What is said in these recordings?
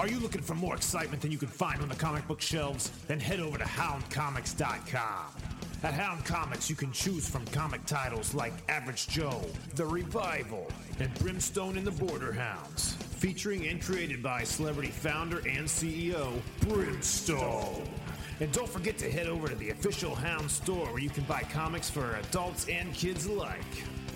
Are you looking for more excitement than you can find on the comic book shelves? Then head over to houndcomics.com. At Hound Comics, you can choose from comic titles like Average Joe, The Revival, and Brimstone and the Border Hounds, featuring and created by celebrity founder and CEO Brimstone. And don't forget to head over to the official Hound store where you can buy comics for adults and kids alike.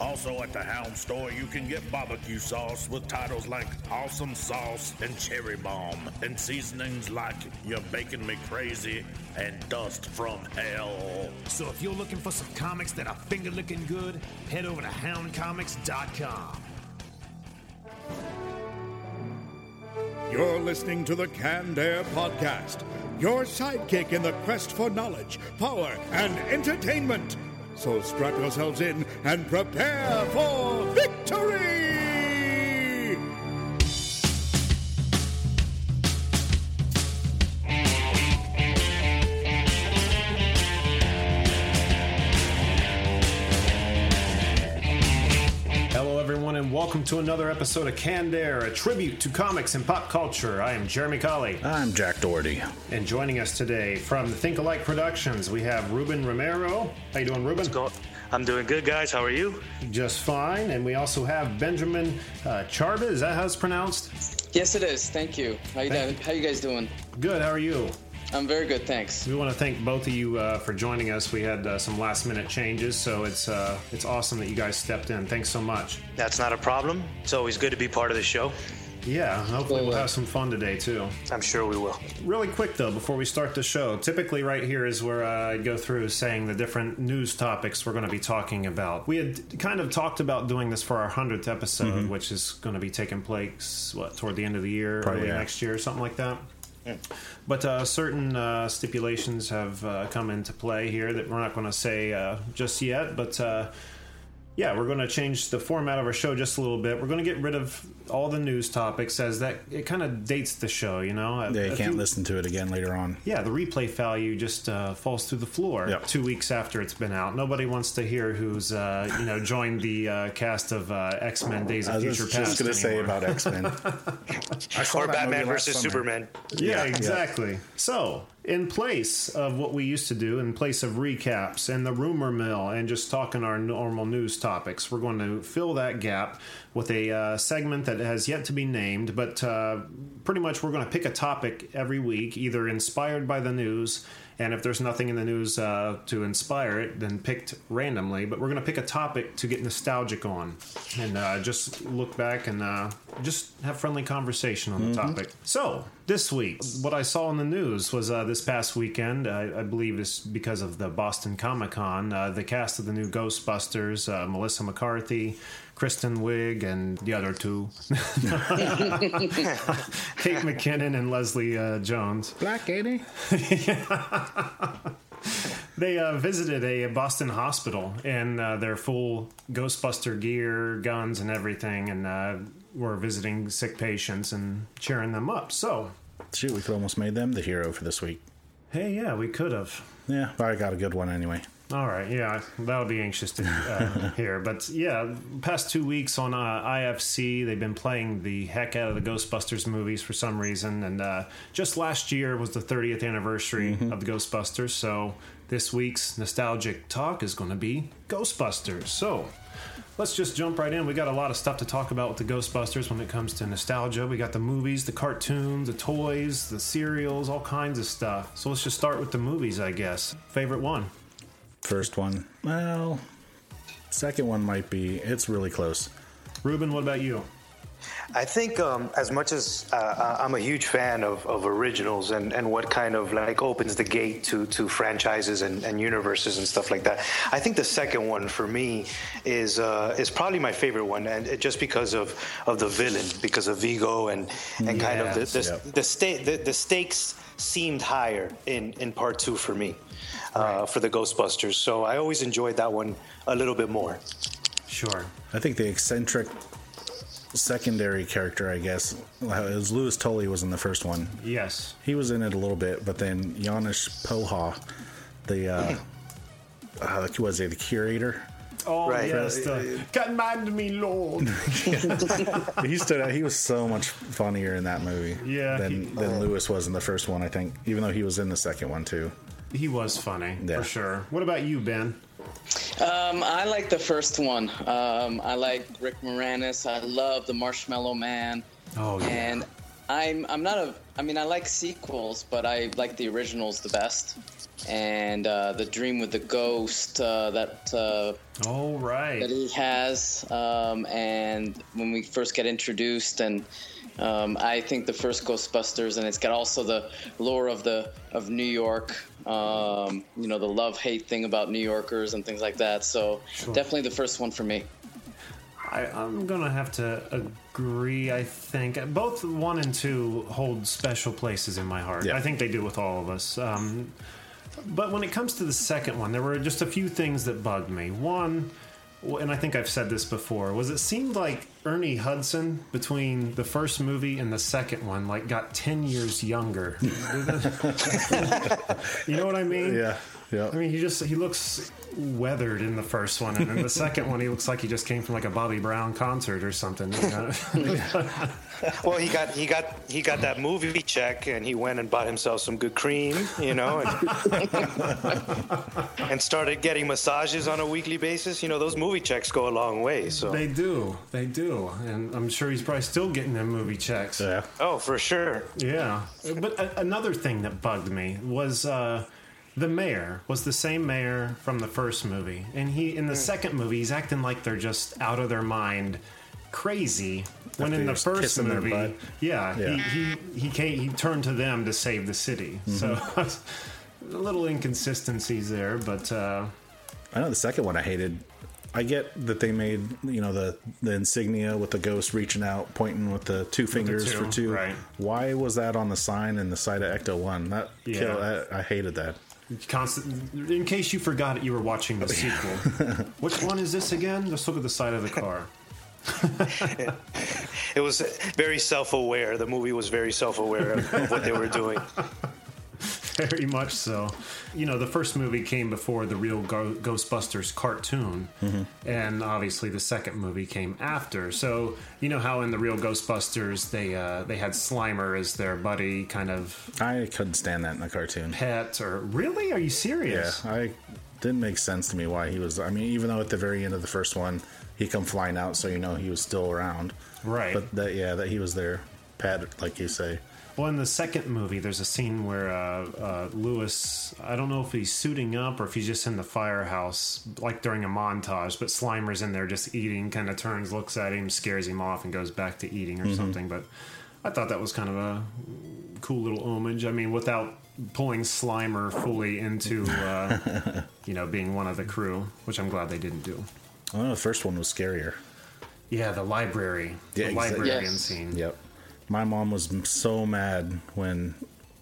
Also at the Hound store, you can get barbecue sauce with titles like Awesome Sauce and Cherry Bomb, and seasonings like You're Baking Me Crazy and Dust from Hell. So if you're looking for some comics that are finger licking good, head over to houndcomics.com. You're listening to the Canned Air Podcast, your sidekick in the quest for knowledge, power, and entertainment. So strap yourselves in and prepare for victory! Welcome to another episode of Canned Air, a tribute to comics and pop culture. I am Jeremy Colley, I'm Jack Doherty. and joining us today from the Think Alike Productions, we have Ruben Romero. How you doing, Ruben? Go- I'm doing good, guys. How are you? Just fine. And we also have Benjamin uh, Charba. Is that how it's pronounced? Yes, it is. Thank you. How you, Thank doing? How you guys doing? Good. How are you? I'm very good, thanks. We want to thank both of you uh, for joining us. We had uh, some last minute changes, so it's uh, it's awesome that you guys stepped in. Thanks so much. That's not a problem. It's always good to be part of the show. Yeah, hopefully we'll have some fun today too. I'm sure we will. Really quick though, before we start the show, typically right here is where I go through saying the different news topics we're going to be talking about. We had kind of talked about doing this for our hundredth episode, which is going to be taking place what toward the end of the year, Probably, early yeah. next year, or something like that. But uh, certain uh, stipulations have uh, come into play here that we're not going to say uh, just yet, but. Yeah, we're going to change the format of our show just a little bit. We're going to get rid of all the news topics as that it kind of dates the show, you know. Yeah, you If can't listen to it again later on. Yeah, the replay value just uh, falls through the floor Yep. two weeks after it's been out. Nobody wants to hear who's uh, you know joined the uh, cast of uh, X Men: Days of Future Past. I was Future just Past. going to say about X Men. Or Batman versus Superman. Yeah, exactly. So, in place of what we used to do, in place of recaps and the rumor mill and just talking our normal news topics, we're going to fill that gap with a uh, segment that has yet to be named, but uh, pretty much we're going to pick a topic every week, either inspired by the news. And if there's nothing in the news uh, to inspire it, then picked randomly. But we're going to pick a topic to get nostalgic on and uh, just look back and uh, just have friendly conversation on the topic. So, this week, what I saw in the news was uh, this past weekend, I, I believe is because of the Boston Comic Con, uh, the cast of the new Ghostbusters, uh, Melissa McCarthy, Kristen Wiig, and the other two, Kate McKinnon and Leslie uh, Jones. Black Lady? They uh, visited a Boston hospital in uh, their full Ghostbuster gear, guns, and everything, and uh, were visiting sick patients and cheering them up. So, Shoot, we could almost made them the hero for this week. hey, yeah, we could have. Yeah, but I got a good one anyway. All right, yeah, that'll be anxious to uh, hear. But yeah, past two weeks on uh, IFC, they've been playing the heck out of the Ghostbusters movies for some reason. And uh, just last year was the 30th anniversary of the Ghostbusters. So this week's nostalgic talk is going to be Ghostbusters. So let's just jump right in. We got a lot of stuff to talk about with the Ghostbusters when it comes to nostalgia. We got the movies, the cartoons, the toys, the cereals, all kinds of stuff. So let's just start with the movies, I guess. Favorite one? First one, well, second one might be, it's really close. Ruben, what about you? I think um, as much as uh, I'm a huge fan of, of originals and, and what kind of like opens the gate to, to franchises and, and universes and stuff like that, I think the second one for me is uh, is probably my favorite one, and it, just because of, of the villain, because of Vigo and and kind of the the, yep. the, sta- the the stakes seemed higher in, in part two for me, uh, for the Ghostbusters. So I always enjoyed that one a little bit more. Sure. I think the eccentric secondary character, I guess, it was Louis Tully was in the first one. Yes. He was in it a little bit, but then Janosz Poha, the uh, uh, was he the curator? Oh Right. yes. The, Command me, Lord. he stood out. He was so much funnier in that movie. Yeah, than he- than Louis was in the first one. I think, even though he was in the second one too. He was funny Yeah. for sure. What about you, Ben? Um, I like the first one. Um, I like Rick Moranis. I love the Marshmallow Man. Oh yeah. And I'm I'm not a I mean I like sequels, but I like the originals the best. And uh, the Dream with the Ghost uh, that uh, oh right. that he has, um, and when we first get introduced, and um, I think the first Ghostbusters, and it's got also the lore of the of New York, um, you know, the love hate thing about New Yorkers and things like that. So definitely the first one for me. I, I'm gonna have to agree. I think both one and two hold special places in my heart. Yeah. I think they do with all of us. Um, but when it comes to the second one, there were just a few things that bugged me. One, and I think I've said this before, was it seemed like Ernie Hudson between the first movie and the second one, like got ten years younger. you know what I mean? Yeah, yeah. I mean, he just he looks weathered in the first one, and in the second one, he looks like he just came from like a Bobby Brown concert or something. you know? Well, he got he got he got that movie check, and he went and bought himself some good cream, you know, and, and started getting massages on a weekly basis. You know, those movie checks go a long way. So, they do, they do, and I'm sure he's probably still getting them movie checks. yeah. oh, for sure. Yeah, but a- another thing that bugged me was uh, the mayor was the same mayor from the first movie, and he in the second movie he's acting like they're just out of their mind, crazy. When After in the first movie, yeah, Yeah. He, he he came, he turned to them to save the city. So a little inconsistencies there, but uh, I know the second one I hated. I get that they made you know the the insignia with the ghost reaching out, pointing with the two fingers two, for two. right. Why was that on the sign and the side of Ecto One? That Yeah. kill, I, I hated that. Constant. In case you forgot it, you were watching the sequel. Which one is this again? Just look at the side of the car. It was very self-aware. The movie was very self-aware of, of what they were doing. Very much so. You know, the first movie came before the real Go- Ghostbusters cartoon, and obviously the second movie came after. So you know how in the real Ghostbusters they uh, they had Slimer as their buddy, kind of I couldn't stand that in the cartoon. pet. Or really, are you serious? Yeah? I didn't make sense to me why he was. I mean, even though at the very end of the first one he come flying out, so you know he was still around. Right. But that yeah, that he was there, pat like you say. Well, in the second movie, there's a scene where uh, uh, Louis, I don't know if he's suiting up or if he's just in the firehouse, like during a montage, but Slimer's in there just eating, kind of turns, looks at him, scares him off, and goes back to eating or something. But I thought that was kind of a cool little homage. I mean, without pulling Slimer fully into, uh, you know, being one of the crew, which I'm glad they didn't do. I know. The first one was scarier. Yeah, the library, Yeah, the exactly. librarian Yes. scene. Yep. My mom was so mad when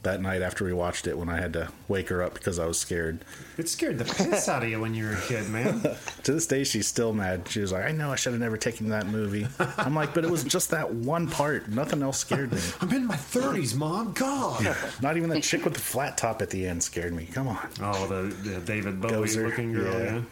that night after we watched it when I had to wake her up because I was scared. It scared the piss out of you when you were a kid, man. To this day, she's still mad. She was like, "I know I should have never taken that movie." I'm like, "But it was just that one part. Nothing else scared me. I'm in my 30s, Mom. God. Not even that chick with the flat top at the end scared me. Come on." Oh, the, the David Bowie Gozer, looking girl, yeah.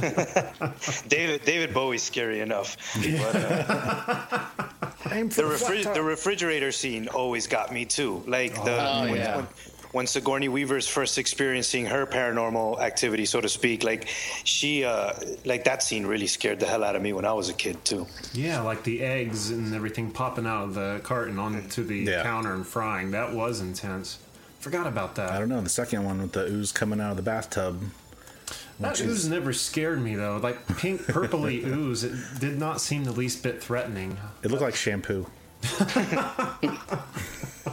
yeah. David David Bowie's scary enough. But, uh, Aim for the, the refri- the refrigerator scene always got me too. Like the Oh, when, yeah. when, when Sigourney Weaver's first experiencing her paranormal activity, so to speak, like she uh, like that scene really scared the hell out of me when I was a kid too. Yeah, like the eggs and everything popping out of the carton onto the Yeah. counter and frying. That was intense. Forgot about that. I don't know. The second one with the ooze coming out of the bathtub. That ooze never scared me though. Like pink, purpley ooze, it did not seem the least bit threatening. It looked like shampoo.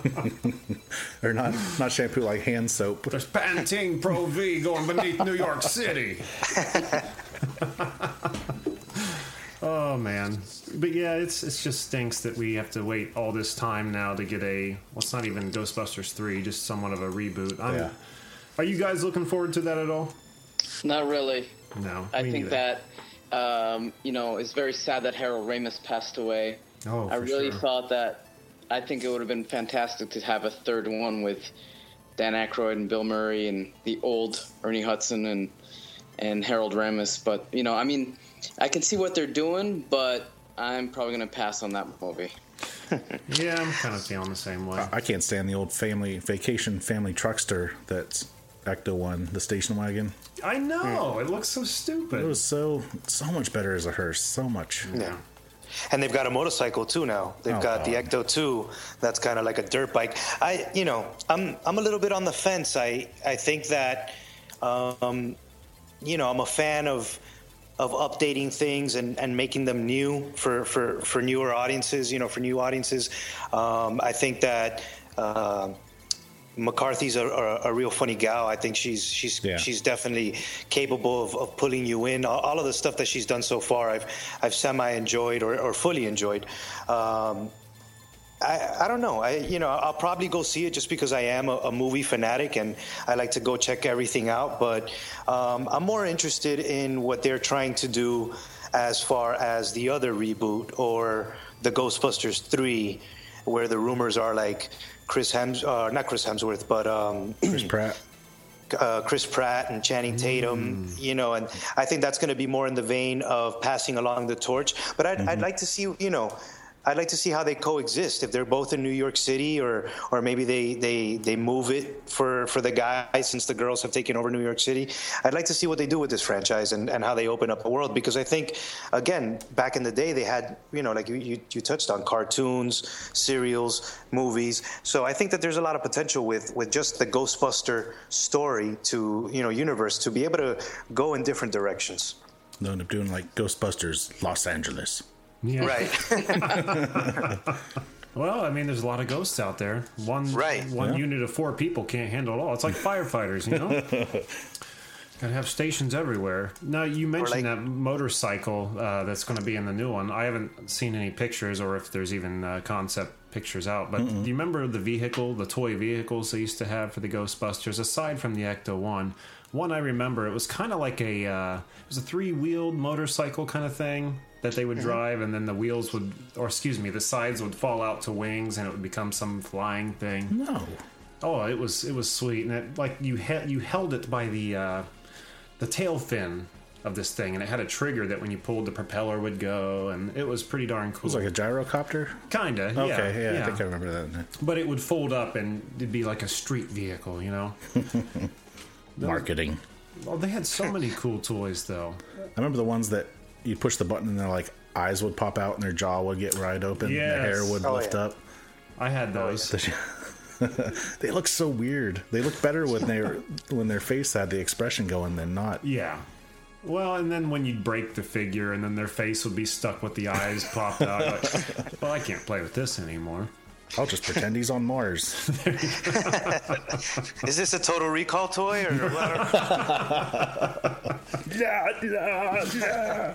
or not not shampoo like hand soap. There's Pantene Pro V going beneath New York City. oh man, but yeah, it's it's just stinks that we have to wait all this time now to get a. Well, it's not even Ghostbusters three, just somewhat of a reboot. I'm, Yeah. Are you guys looking forward to that at all? Not really. No, I think neither. that um, you know it's very sad that Harold Ramis passed away. Oh, I really sure. thought that. I think it would have been fantastic to have a third one with Dan Aykroyd and Bill Murray and the old Ernie Hudson and and Harold Ramis. But you know, I mean, I can see what they're doing, but I'm probably going to pass on that movie. Yeah, I'm kind of feeling the same way. I can't stand the old family vacation family truckster that's Ecto One, the station wagon. I know it looks so stupid. It was so so much better as a hearse, so much. Yeah. And they've got a motorcycle too now. They've Oh, got the Ecto 2 that's kind of like a dirt bike. I, you know, I'm I'm a little bit on the fence. I I think that, um, you know, I'm a fan of of updating things and, and making them new for, for, for newer audiences. You know, for new audiences. Um, I think that. Uh, McCarthy's a, a, a real funny gal. I think she's she's Yeah. she's definitely capable of, of pulling you in. All, all of the stuff that she's done so far, I've I've semi enjoyed or, or fully enjoyed. Um, I, I don't know. I you know I'll probably go see it just because I am a, a movie fanatic and I like to go check everything out. But um, I'm more interested in what they're trying to do as far as the other reboot or the Ghostbusters three, where the rumors are like Chris Hems uh, not Chris Hemsworth, but um, Chris Pratt. uh, Chris Pratt and Channing Tatum, you know, and I think that's going to be more in the vein of passing along the torch. But I'd, I'd like to see, you know, I'd like to see how they coexist. If they're both in New York City, or or maybe they they they move it for for the guys since the girls have taken over New York City. I'd like to see what they do with this franchise and, and how they open up the world because I think again back in the day they had you know like you you, you touched on cartoons, cereals, movies. So I think that there's a lot of potential with with just the Ghostbuster story to you know universe to be able to go in different directions. They'll end up doing like Ghostbusters Los Angeles. Yeah. Right. Well, I mean, there's a lot of ghosts out there. One Right. one Yeah. unit of four people can't handle it all. It's like firefighters, you know. Gotta have stations everywhere. Now you mentioned like- that motorcycle uh, that's going to be in the new one. I haven't seen any pictures, or if there's even uh, concept pictures out. But do you remember the vehicle, the toy vehicles they used to have for the Ghostbusters? Aside from the Ecto One, one I remember it was kind of like a uh, it was a three wheeled motorcycle kind of thing that they would drive, and then the wheels would, or excuse me, the sides would fall out to wings, and it would become some flying thing. No. Oh, it was it was sweet, and it like you he- you held it by the uh, the tail fin of this thing, and it had a trigger that when you pulled, the propeller would go, and it was pretty darn cool. It was like a gyrocopter. Kinda, Okay, yeah, yeah, I think I remember that. But it would fold up, and it'd be like a street vehicle, you know. Marketing. Oh, they had so many cool toys, though. I remember the ones that you push the button and their like eyes would pop out and their jaw would get wide open. and Their hair would Oh, lift yeah. up. I had those. they look so weird. They look better when they when their face had the expression going than not. Yeah. Well, and then when you'd break the figure, and then their face would be stuck with the eyes popped out. Like, well, I can't play with this anymore. I'll just pretend he's on Mars. Is this a Total Recall toy or what? yeah, yeah, yeah.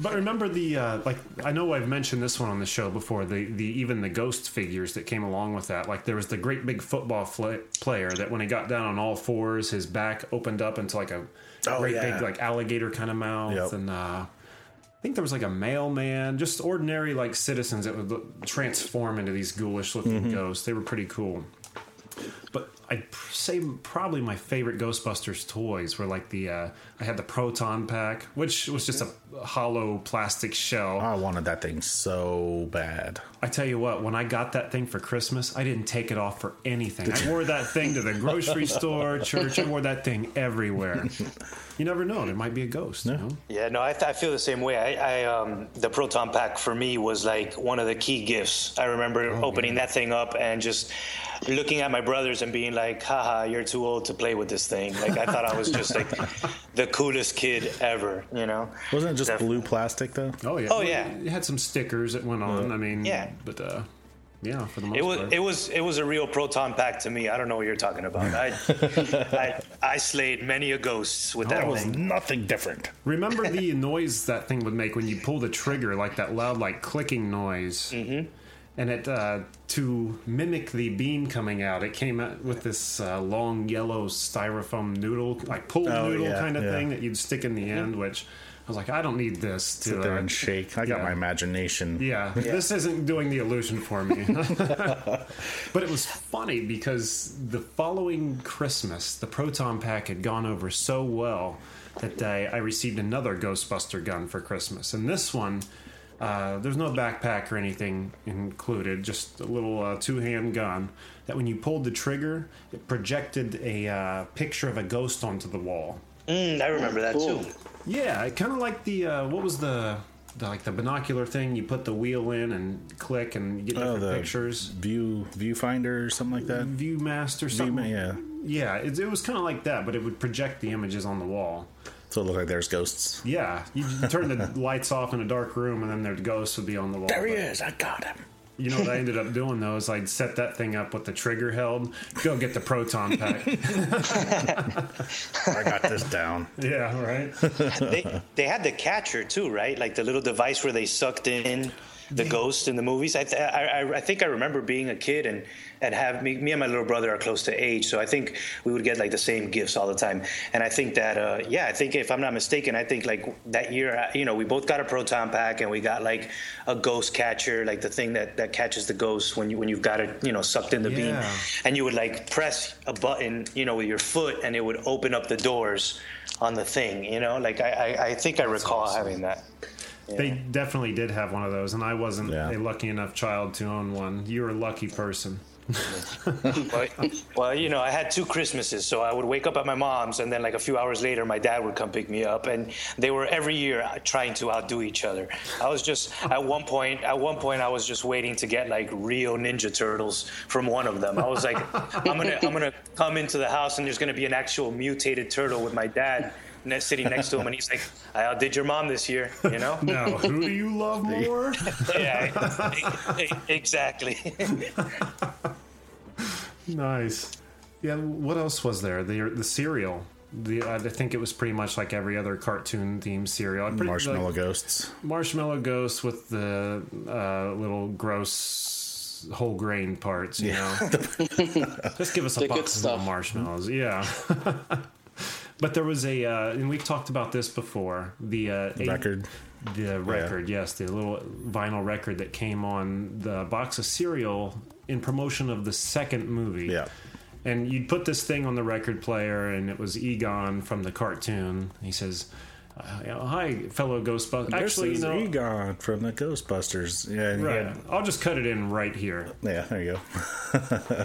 But remember the uh, like I know I've mentioned this one on the show before. The the even the ghost figures that came along with that. Like there was the great big football fl- player that when he got down on all fours, his back opened up into like a Oh, great yeah. big like alligator kind of mouth, Yep. and uh, I think there was like a mailman, just ordinary like citizens that would transform into these ghoulish looking Mm-hmm. ghosts. They were pretty cool. But I'd pr- say probably my favorite Ghostbusters toys were like the uh, I had the proton pack, which was just a hollow plastic shell. I wanted that thing so bad. I tell you what, when I got that thing for Christmas, I didn't take it off for anything. I wore that thing to the grocery store, church. I wore that thing everywhere. You never know; there might be a ghost. You know? Yeah, no, I, I feel the same way. I, I um, the proton pack for me was like one of the key gifts. I remember opening that thing up and just looking at my brothers and being like. like, haha, you're too old to play with this thing. Like I thought I was just like the coolest kid ever, you know? Wasn't it just Definitely. blue plastic though? Oh yeah. Oh, Well, yeah. It had some stickers that went on. I mean, Yeah. But uh, yeah, for the most It was part. it was it was a real proton pack to me. I don't know what you're talking about. I I, I slayed many a ghosts with that That was thing. nothing different. Remember the noise that thing would make when you pull the trigger, like that loud, like clicking noise. Mm-hmm. And it uh, to mimic the beam coming out, it came out with this uh, long yellow styrofoam noodle, like pull Oh, noodle yeah, kind of yeah. thing that you'd stick in the end. Which I was like, I don't need this to Sit there uh, and shake. I got yeah. my imagination. Yeah, this isn't doing the illusion for me. but it was funny because the following Christmas, the proton pack had gone over so well that I, I received another Ghostbuster gun for Christmas. And this one, uh, there's no backpack or anything included, just a little uh, two hand gun that when you pulled the trigger, it projected a uh, picture of a ghost onto the wall. Mm, I remember that too. Yeah, kind of like the uh, what was the, the like the binocular thing? You put the wheel in and click and you get Oh, different the pictures. view viewfinder or something like that. ViewMaster, View, yeah. yeah, it, it was kind of like that, but it would project the images on the wall. So it looked like there's ghosts. Yeah, you turn the lights off in a dark room, and then their ghosts would be on the wall. There he But is. I got him. You know what I ended up doing though is I'd set that thing up with the trigger held. Go get the proton pack. I got this down. yeah, right. they they had the catcher too, right? Like the little device where they sucked in the ghost in the movies. I, th- I I- think I remember being a kid and and have me, me and my little brother are close to age, so I think we would get like the same gifts all the time. And I think that uh, yeah, I think if I'm not mistaken, I think like that year, uh, you know, we both got a proton pack and we got like a ghost catcher, like the thing that that catches the ghost when you when you've got it, you know, sucked in the beam, and you would like press a button, you know, with your foot, and it would open up the doors on the thing, you know. Like I I, I think I recall having that. They definitely did have one of those, and I wasn't Yeah. a lucky enough child to own one. You were a lucky person. well, well, you know, I had two Christmases, so I would wake up at my mom's, and then like a few hours later, my dad would come pick me up, and they were every year trying to outdo each other. I was just at one point, at one point, I was just waiting to get like real Ninja Turtles from one of them. I was like, I'm gonna, I'm gonna come into the house, and there's gonna be an actual mutated turtle with my dad. Ne- Sitting next to him, and he's like, "I outdid your mom this year," you know. Now, who do you love more? yeah, exactly. nice. Yeah. What else was there? The the cereal. The I think it was pretty much like every other cartoon themed cereal. Pretty- Marshmallow like, ghosts. marshmallow ghosts with the uh, little gross whole grain parts. You know, just give us a The box of marshmallows. Yeah. But there was a, uh, and we've talked about this before. The uh, eight- Record. the record, yes, the little vinyl record that came on the box of cereal in promotion of the second movie. Yeah. And you'd put this thing on the record player, and it was Egon from the cartoon. He says, uh, "Hi, fellow Ghostbusters." Actually, this is you know, Egon from the Ghostbusters. Yeah, right. had- I'll just cut it in right here. yeah, there you go.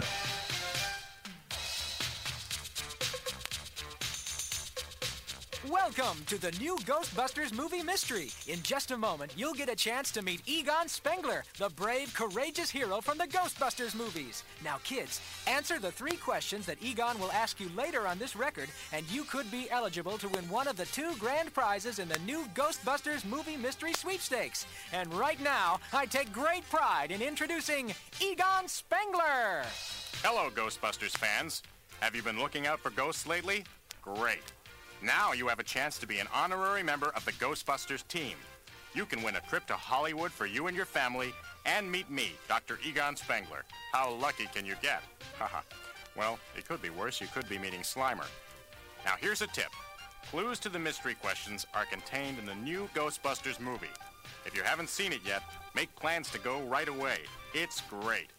Welcome to the new Ghostbusters movie mystery. In just a moment, you'll get a chance to meet Egon Spengler, the brave, courageous hero from the Ghostbusters movies. Now, kids, answer the three questions that Egon will ask you later on this record, and you could be eligible to win one of the two grand prizes in the new Ghostbusters movie mystery sweepstakes. And right now, I take great pride in introducing Egon Spengler. Hello, Ghostbusters fans. Have you been looking out for ghosts lately? Great. Now you have a chance to be an honorary member of the Ghostbusters team. You can win a trip to Hollywood for you and your family and meet me, Dr. Egon Spengler. How lucky can you get? Haha. well, it could be worse. You could be meeting Slimer. Now here's a tip. Clues to the mystery questions are contained in the new Ghostbusters movie. If you haven't seen it yet, make plans to go right away. It's great.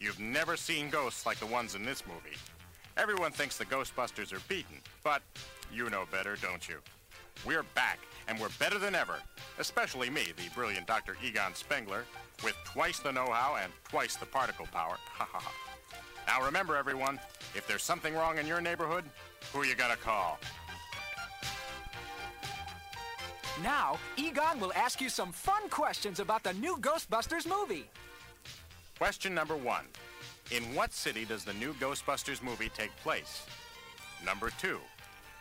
You've never seen ghosts like the ones in this movie. Everyone thinks the Ghostbusters are beaten, but you know better, don't you? We're back, and we're better than ever. Especially me, the brilliant Dr. Egon Spengler, with twice the know-how and twice the particle power. Ha ha ha. Now remember, everyone, if there's something wrong in your neighborhood, who you gonna call? Now, Egon will ask you some fun questions about the new Ghostbusters movie. Question number one. In what city does the new Ghostbusters movie take place? Number two,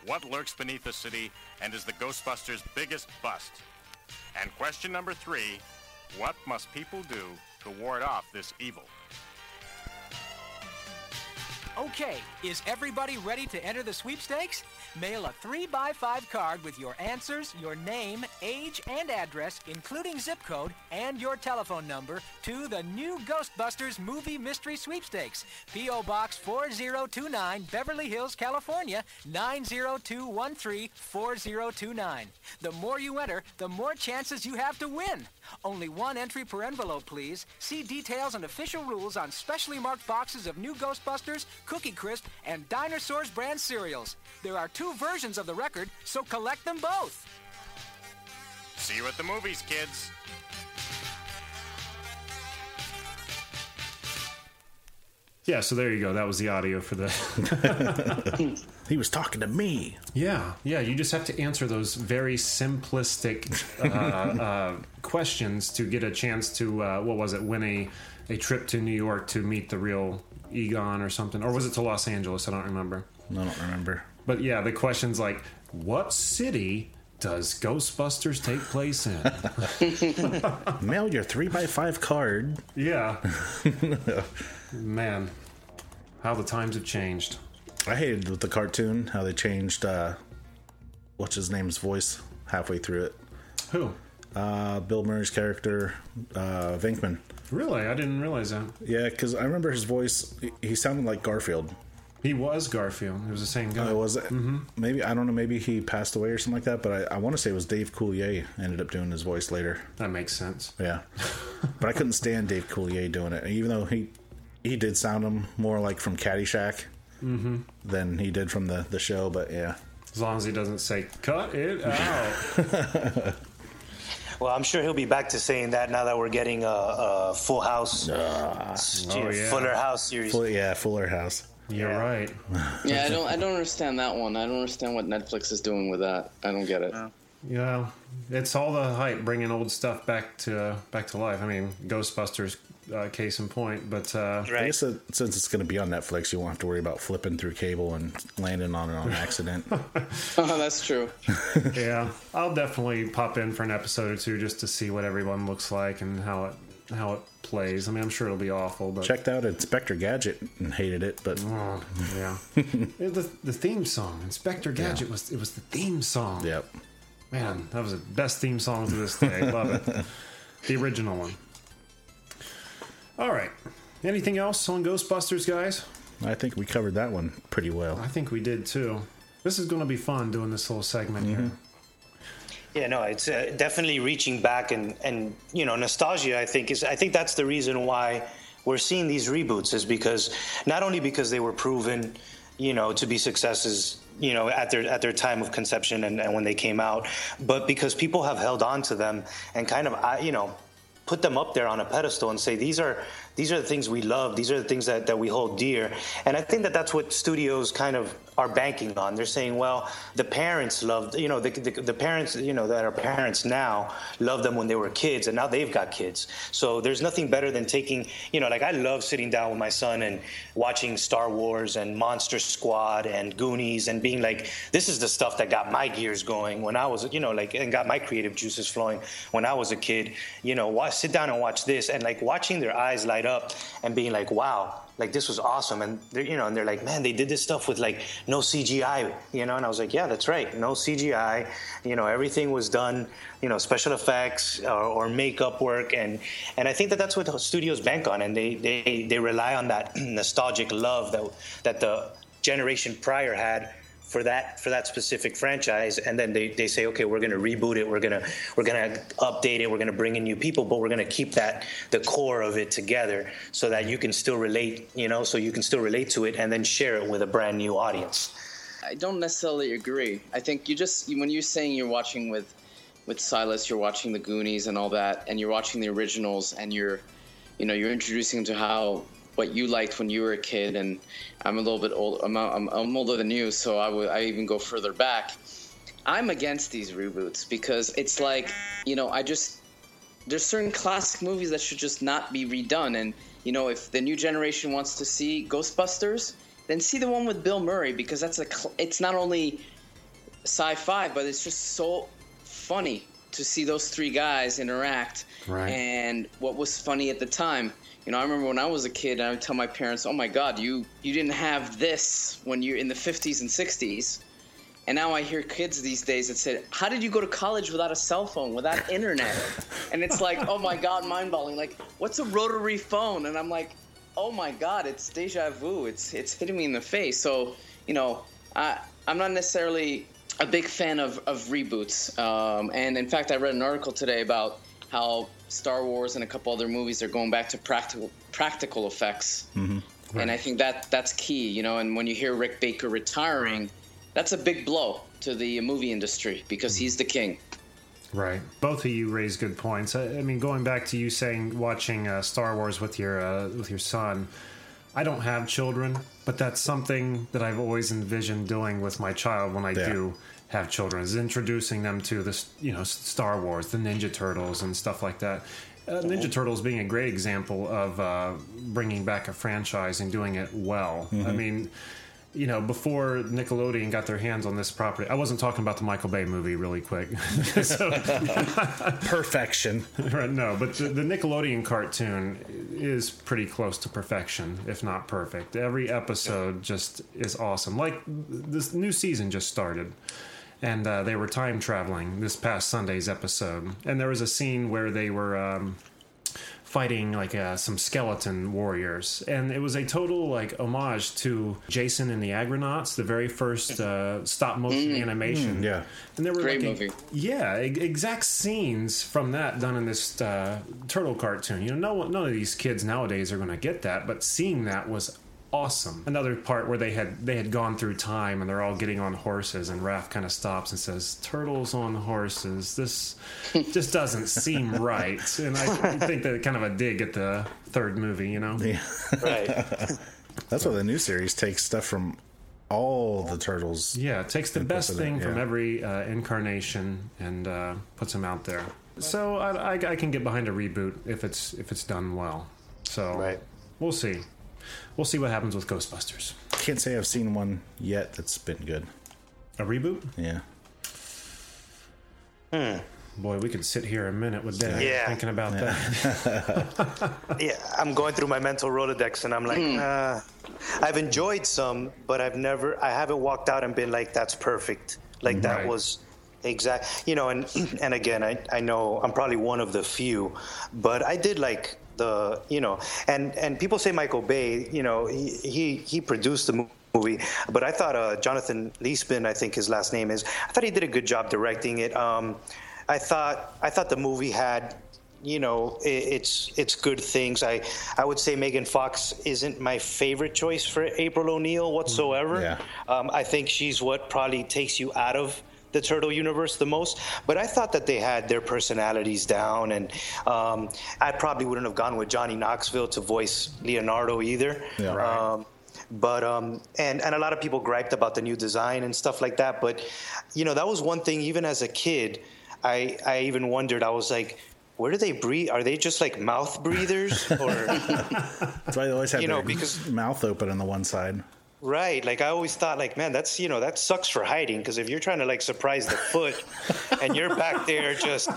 what lurks beneath the city and is the Ghostbusters' biggest bust? And question number three, what must people do to ward off this evil? Okay, is everybody ready to enter the sweepstakes? Mail a 3x5 card with your answers, your name, age, and address, including zip code and your telephone number, to the new Ghostbusters Movie Mystery Sweepstakes. P.O. Box 4029, Beverly Hills, California, 90213 4029. The more you enter, the more chances you have to win. Only one entry per envelope, please. See details and official rules on specially marked boxes of new Ghostbusters, Cookie Crisp, and Dinosaurs brand cereals. There are two versions of the record, so collect them both. See you at the movies, kids. Yeah, so there you go. That was the audio for the. he was talking to me. Yeah, yeah. You just have to answer those very simplistic uh, uh, questions to get a chance to uh, what was it? Win a a trip to New York to meet the real Egon or something, or was it to Los Angeles? I don't remember. I don't remember. But yeah, the question's like, what city does Ghostbusters take place in? Mail your three by five card. Yeah. Man, how the times have changed. I hated with the cartoon how they changed uh, what's his name's voice halfway through it. Who? Uh, Bill Murray's character, uh, Venkman. Really, I didn't realize that. Yeah, because I remember his voice. He sounded like Garfield. He was Garfield. He was the same guy. Oh, was it? Mm-hmm. Maybe I don't know. Maybe he passed away or something like that. But I, I want to say it was Dave Coulier ended up doing his voice later. That makes sense. Yeah, but I couldn't stand Dave Coulier doing it, even though he he did sound him more like from Caddyshack mm-hmm. than he did from the the show. But yeah, as long as he doesn't say "cut it out." Well, I'm sure he'll be back to saying that now that we're getting a, a Full House, uh, oh, yeah. Fuller House series. Full, yeah, Fuller House. You're Yeah. right. Yeah, I don't. I don't understand that one. I don't understand what Netflix is doing with that. I don't get it. Yeah, it's all the hype bringing old stuff back to uh, back to life. I mean, Ghostbusters, uh, case in point. But uh, I guess that since it's going to be on Netflix, you won't have to worry about flipping through cable and landing on it on accident. Oh, that's true. yeah, I'll definitely pop in for an episode or two just to see what everyone looks like and how it how it plays. I mean, I'm sure it'll be awful, but Checked out Inspector Gadget and hated it, but Oh, yeah. Yeah, the the theme song, Inspector Gadget was it was the theme song. yep. Man, that was the best theme song to this day. Love it. The original one. All right. Anything else on Ghostbusters, guys? I think we covered that one pretty well. I think we did too. This is going to be fun doing this little segment here. Mm-hmm. Yeah, no, it's uh, definitely reaching back and and you know nostalgia. I think is I think that's the reason why we're seeing these reboots is because not only because they were proven, you know, to be successes, you know, at their at their time of conception and, and when they came out, but because people have held on to them and kind of you know put them up there on a pedestal and say these are these are the things we love. These are the things that, that we hold dear. And i think that that's what studios kind of are banking on. They're saying well the parents loved you know the, the, the parents you know that are parents now loved them when they were kids and now they've got kids. So there's nothing better than taking you know like i love sitting down with my son and watching star wars and monster squad and goonies and being like this is the stuff that got my gears going when i was you know like and got my creative juices flowing when i was a kid. You know watch, sit down and watch this. And like watching their eyes light up and being like wow like this was awesome. And they're you know and they're like man they did this stuff with like no cgi you know? And i was like yeah that's right. No cgi you know everything was done you know special effects or, or makeup work. And and i think that that's what studios bank on. And they they they rely on that nostalgic love that that the generation prior had for that for that specific franchise. And then they, they say okay we're going to reboot it. We're going to we're going to update it. We're going to bring in new people but we're going to keep that the core of it together so that you can still relate you know so you can still relate to it and then share it with a brand new audience. I don't necessarily agree. I think you just when you're saying you're watching with with Silas, you're watching the Goonies and all that, and you're watching the originals, and you're you know you're introducing to how what you liked when you were a kid. And I'm a little bit old. I'm, I'm, I'm older than you, so I would I even go further back. I'm against these reboots because it's like you know I just there's certain classic movies that should just not be redone and you know, if the new generation wants to see Ghostbusters, then see the one with Bill Murray because that's a. Cl- it's not only sci-fi, but it's just so funny to see those three guys interact. Right. And what was funny at the time, you know, I remember when I was a kid, I would tell my parents, "Oh my God, you you didn't have this when you're in the 50s and 60s." And now I hear kids these days that say, "How did you go to college without a cell phone, without internet?" and it's like, "Oh my God, mind-boggling! Like, what's a rotary phone?" And I'm like, "Oh my God, it's deja vu! It's it's hitting me in the face." So, you know, I I'm not necessarily a big fan of of reboots. Um, and in fact, I read an article today about how Star Wars and a couple other movies are going back to practical practical effects. And I think that that's key, you know. And when you hear Rick Baker retiring, that's a big blow to the movie industry because he's the king. Right. Both of you raise good points. I, I mean, going back to you saying watching uh, Star Wars with your uh, with your son, I don't have children, but that's something that I've always envisioned doing with my child when I Yeah. do have children is introducing them to this, you know, Star Wars, the Ninja Turtles, and stuff like that. Uh, Ninja Turtles being a great example of uh, bringing back a franchise and doing it well. I mean, you know, before Nickelodeon got their hands on this property, I wasn't talking about the Michael Bay movie really quick. so, Perfection. Right, no, but the, the Nickelodeon cartoon is pretty close to perfection, if not perfect. Every episode just is awesome. Like this new season just started, and uh, they were time traveling this past Sunday's episode, and there was a scene where they were. Um, fighting like uh, some skeleton warriors and it was a total like homage to jason and the Argonauts the very first uh, stop motion animation Mm, yeah. and there were Great like, movie. yeah, e- exact scenes from that done in this uh, turtle cartoon. You know, no one, none of these kids nowadays are going to get that, but seeing that was awesome. Another part where they had they had gone through time and they're all getting on horses, and Raph kind of stops and says, "Turtles on horses. This just doesn't seem right." And I think that kind of a dig at the third movie. You know, Yeah. Right. That's why the new series takes stuff from all the turtles. Yeah, it takes the best puts it in, thing from every uh, incarnation and uh, puts them out there. So I, I, I can get behind a reboot if it's if it's done well. So Right. we'll see. We'll see what happens with Ghostbusters. Can't say I've seen one yet that's been good. A reboot? Yeah. Boy, we could sit here a minute with that Yeah. thinking about that. yeah, I'm going through my mental Rolodex and I'm like, uh, I've enjoyed some, but I've never, I haven't walked out and been like, that's perfect. Like that Right. was exact, you know, and, and again, I, I know I'm probably one of the few, but I did like the, you know, and, and people say Michael Bay, you know, he, he, he produced the movie movie. But I thought uh, Jonathan Leesman, I think his last name is. I thought he did a good job directing it. Um, I thought I thought the movie had. You know, i it's it's good things. I I would say Megan Fox isn't my favorite choice for April O'Neil whatsoever. Yeah. Um, I think she's what probably takes you out of the turtle universe the most. But I thought that they had their personalities down, and um, I probably wouldn't have gone with Johnny Knoxville to voice Leonardo either. Yeah. Right. Um, but um, and and a lot of people griped about the new design and stuff like that. But you know, that was one thing. Even as a kid, I I even wondered. I was like. Where do they breathe? Are they just like mouth breathers, or That's why they always have You know, their because- mouth open on the one side. Right. Like I always thought, like, man, that's you know, that sucks for hiding because if you're trying to like surprise the foot and you're back there just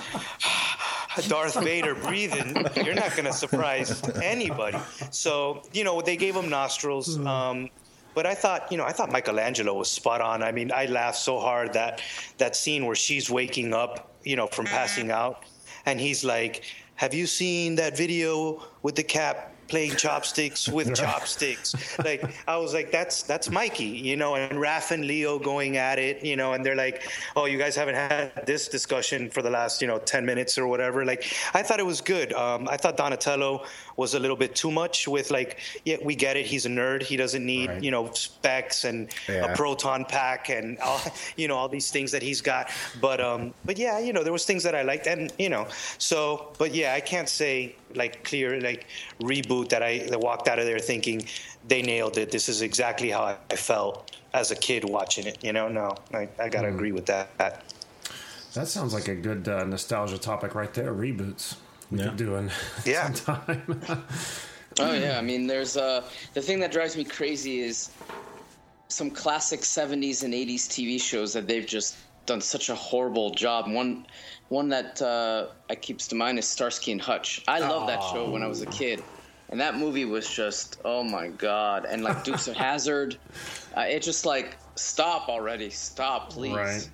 Darth Vader breathing, you're not gonna surprise anybody. So, you know, they gave him nostrils. Um, but I thought, you know, I thought Michelangelo was spot on. I mean, I laughed so hard that that scene where she's waking up, you know, from passing out, and he's like, "Have you seen that video with the cap playing chopsticks with chopsticks?" Like, I was like, "That's that's Mikey," you know, and Raph and Leo going at it, you know, and they're like, "Oh, you guys haven't had this discussion for the last, you know, ten minutes or whatever." Like, I thought it was good. Um, I thought Donatello was a little bit too much with like, yeah, we get it. He's a nerd. He doesn't need, Right. you know, specs and Yeah. a proton pack and all, you know all these things that he's got. But um, but yeah, you know there was things that I liked, and you know, so but yeah, I can't say like clear like reboot that I that walked out of there thinking they nailed it. This is exactly how I, felt as a kid watching it. You know, no, I, I gotta agree with that. That sounds like a good uh, nostalgia topic right there. Reboots. We Yeah. could do an Yeah. sometime. Oh yeah, I mean, there's uh, the thing that drives me crazy is some classic '70s and '80s TV shows that they've just done such a horrible job. One, one that uh, I keeps to mind is Starsky and Hutch. I love that show when I was a kid, and that movie was just oh my god. And like Dukes of Hazard, uh, it just like stop already, stop please. Right.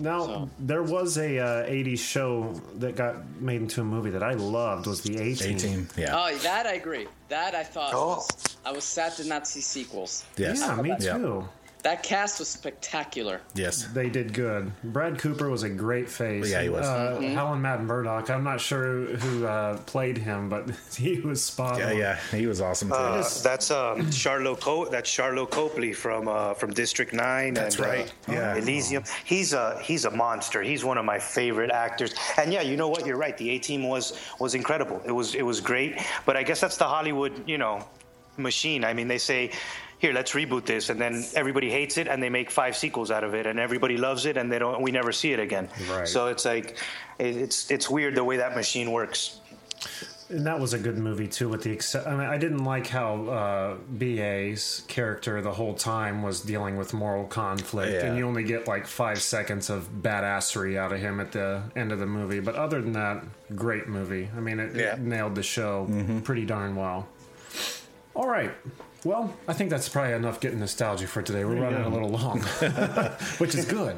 Now So- there was a uh, '80s show that got made into a movie that I loved. Was the A Team? 18. Yeah. Oh, that I agree. That I thought. Oh. Was, I was sad to not see sequels. yes. Yeah, me Yeah. too. That cast was spectacular. Yes. They did good. Brad Cooper was a great face. Yeah, he was. Uh, Howling Mad Murdock. I'm not sure who uh, played him, but he was spot Yeah, on. yeah. He was awesome too. Uh, that's um, Charlotte Co- that's Sharlto Copley from uh, from District Nine. That's and, uh, right. Yeah. Elysium. He's a he's a monster. He's one of my favorite actors. And yeah, you know what? You're right. The A Team was was incredible. It was it was great. But I guess that's the Hollywood you know machine. I mean, they say. Here, let's reboot this, and then everybody hates it, and they make five sequels out of it, and everybody loves it, and they don't. We never see it again. Right. So it's like, it, it's it's weird the way that machine works. And that was a good movie too. With the except, I mean, I didn't like how uh, BA's character the whole time was dealing with moral conflict, Yeah. and you only get like five seconds of badassery out of him at the end of the movie. But other than that, great movie. I mean, it, Yeah. it nailed the show pretty darn well. All right. Well, I think that's probably enough getting nostalgia for today. We're running a little long, which is good.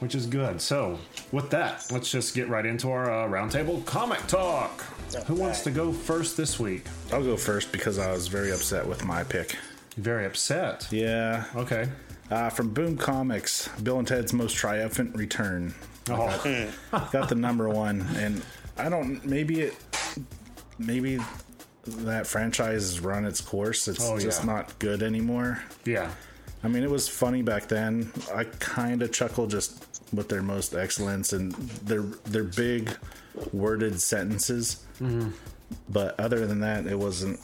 Which is good. So, with that, let's just get right into our uh, roundtable comic talk. Who wants to go first this week? I'll go first because I was very upset with my pick. Very upset. Yeah. Okay. Uh, from Boom Comics, Bill and Ted's Most Triumphant Return. Oh, Got the number one, and I don't. Maybe it. Maybe that franchise has run its course. It's Oh, just yeah. not good anymore. yeah. I mean, it was funny back then. I kind of chuckle just with their most excellence and their their big worded sentences. Mm-hmm. But other than that, it wasn't.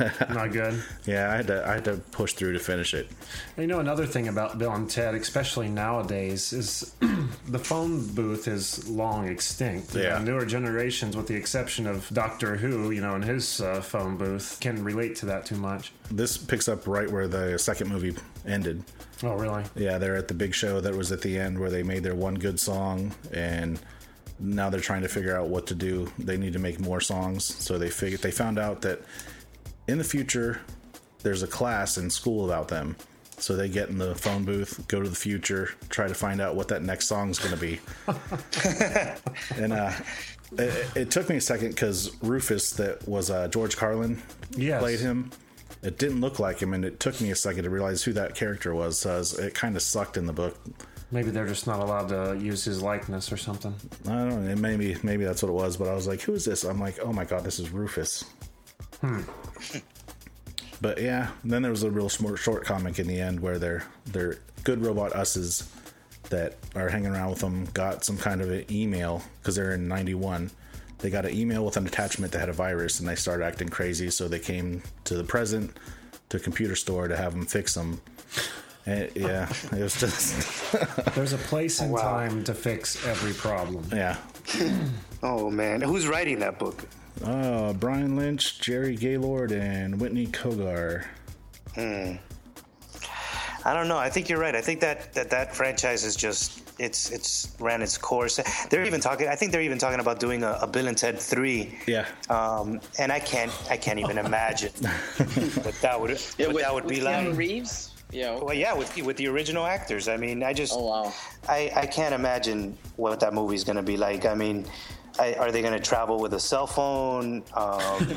Not good. yeah, I had to I had to push through to finish it. You know, another thing about Bill and Ted, especially nowadays, is the phone booth is long extinct. You Yeah. know, newer generations, with the exception of Doctor Who, you know, and his uh, phone booth, can relate to that too much. This picks up right where the second movie ended. Oh, really? Yeah, they're at the big show that was at the end where they made their one good song and now they're trying to figure out what to do. They need to make more songs. So they figured they found out that in the future there's a class in school about them. So they get in the phone booth, go to the future, try to find out what that next song's going to be. and uh it, it took me a second because Rufus, that was uh, George Carlin, Yes. played him. It didn't look like him, and it took me a second to realize who that character was. Uh, it kind of sucked in the book. Maybe they're just not allowed to use his likeness or something. I don't know. Maybe maybe that's what it was. But I was like, "Who is this?" I'm like, "Oh my god, this is Rufus." Hmm. But yeah, then there was a real short, short comic in the end where they're they're good robot us's that are hanging around with them got some kind of an email because they're in '91. They got an email with an attachment that had a virus, and they started acting crazy. So they came to the present, to a computer store to have them fix them. And yeah, it was just There's a place and Wow. time to fix every problem. yeah. Oh man, who's writing that book? Uh, Brian Lynch, Jerry Gaylord, and Whitney Cogar. I don't know. I think you're right. I think that that, that franchise is just it's it's ran its course. They're even talking. I think they're even talking about doing a, a Bill and Ted three. Yeah. Um, and I can't I can't even imagine what that would Yeah, what with, that would with be Keanu like. Reeves. Yeah. Well, yeah, with with the original actors. I mean, I just Oh wow. I, I can't imagine what that movie's going to be like. I mean, I, are they going to travel with a cell phone? Um,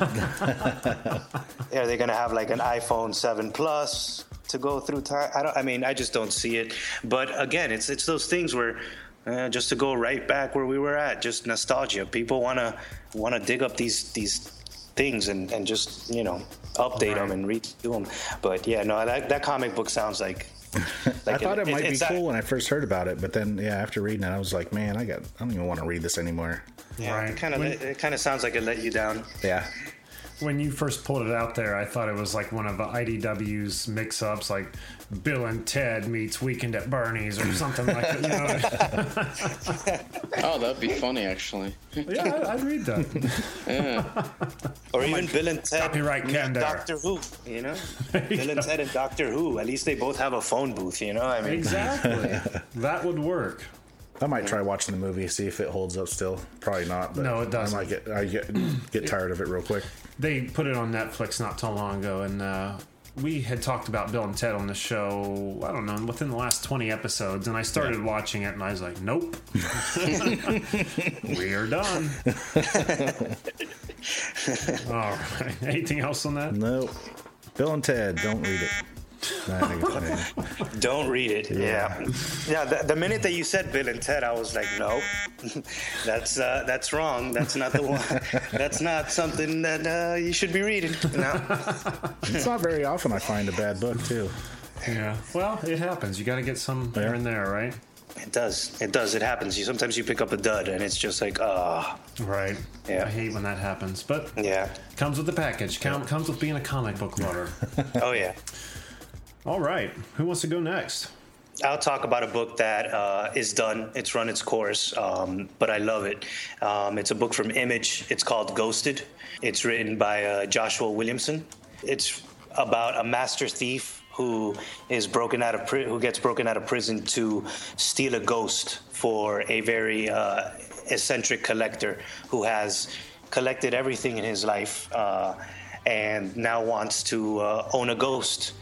are they going to have like an iPhone 7 Plus to go through time? I don't. I mean, I just don't see it. But again, it's it's those things where. Uh, just to go right back where we were at, just nostalgia. People want to want to dig up these these things and, and just you know update them and redo them. But yeah, no, that that comic book sounds like. I thought it, might be it's that- cool when I first heard about it, but then yeah, after reading it, I was like, man, I got, I don't even want to read this anymore. Yeah, Right. it kind of When- it kind of sounds like it let you down. Yeah, when you first pulled it out there, I thought it was like one of the IDW's mix-ups, like Bill and Ted meets Weekend at Bernie's or something like that. You know? oh, that'd be funny, actually. yeah, I'd, I'd read that. Yeah. Or even Bill and Ted. Copyright meet Doctor Who, you know? Bill and Ted and Doctor Who. At least they both have a phone booth, you know? I mean, Exactly. that would work. I might try watching the movie, see if it holds up still. Probably not, but No, it doesn't. I might get I get get tired of it real quick. They put it on Netflix not too long ago, and uh, we had talked about Bill and Ted on the show. I don't know within the last twenty episodes, and I started watching it, and I was like, "Nope, we are done." All right. Anything else on that? No. Bill and Ted, don't read it. Nah, I think- don't read it. Yeah. Yeah, the, the minute that you said Bill and Ted, I was like, no, that's uh, that's wrong. That's not the one. That's not something that uh, you should be reading. No. it's not very often I find a bad book too. Yeah. Well, it happens. You got to get some here and there, right? It does. It does. It happens. You sometimes you pick up a dud and it's just like, ah. Right. Yeah. I hate when that happens, but yeah, comes with the package. Count comes with being a comic book lover. oh yeah. All right. Who wants to go next? I'll talk about a book that uh, is done. It's run its course, um, but I love it. Um, it's a book from Image. It's called Ghosted. It's written by uh, Joshua Williamson. It's about a master thief who is broken out of pri- who gets broken out of prison to steal a ghost for a very uh, eccentric collector who has collected everything in his life uh, and now wants to uh, own a ghost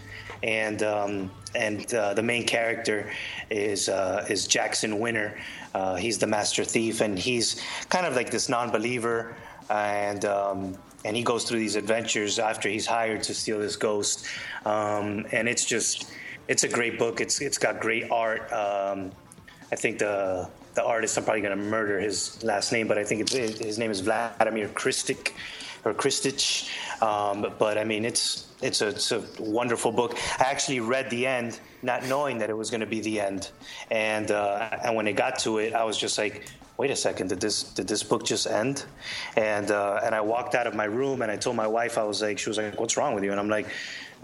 and um, and uh, the main character is uh, is Jackson Winner. Uh, he's the master thief, and he's kind of like this non-believer, and um, and he goes through these adventures after he's hired to steal this ghost, um, and it's just it's a great book. It's it's got great art. Um, I think the the artist I'm probably to murder his last name, but I think his name is Vladimir Kristic or Kristich. Um, but I mean, it's it's a, it's a wonderful book. I actually read the end, not knowing that it was going to be the end, and uh, and when it got to it, I was just like, wait a second, did this did this book just end? And uh, and I walked out of my room and I told my wife, I was like, she was like, what's wrong with you? And I'm like.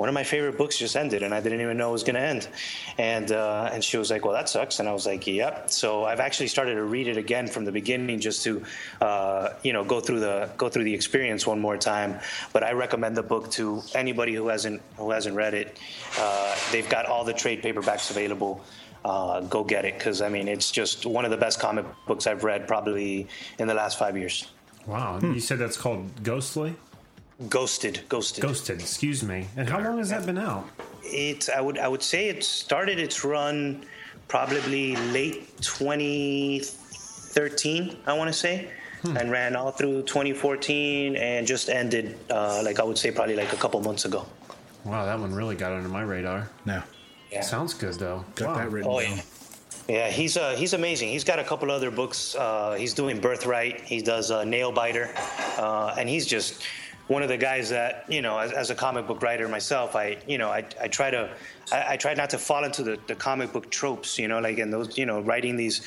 One of my favorite books just ended, and I didn't even know it was going to end. And uh, and she was like, "Well, that sucks." And I was like, "Yep." So I've actually started to read it again from the beginning, just to uh, you know go through the go through the experience one more time. But I recommend the book to anybody who hasn't who hasn't read it. Uh, they've got all the trade paperbacks available. Uh, go get it because I mean it's just one of the best comic books I've read probably in the last five years. Wow. You said that's called Ghostly? Ghosted, ghosted, Ghosted. Excuse me. And how long has that been out? It I would I would say it started its run probably late 2013. I want to say. And ran all through 2014 and just ended, uh, like I would say, probably like a couple months ago. Wow, that one really got under my radar. No. Yeah. Sounds good though. Got wow. that written Oh down. yeah, yeah. He's uh, he's amazing. He's got a couple other books. Uh, he's doing Birthright. He does uh, Nailbiter, uh, and he's just one of the guys that you know. As, as a comic book writer myself, I you know I, I try to I, I try not to fall into the, the comic book tropes. You know, like in those you know writing these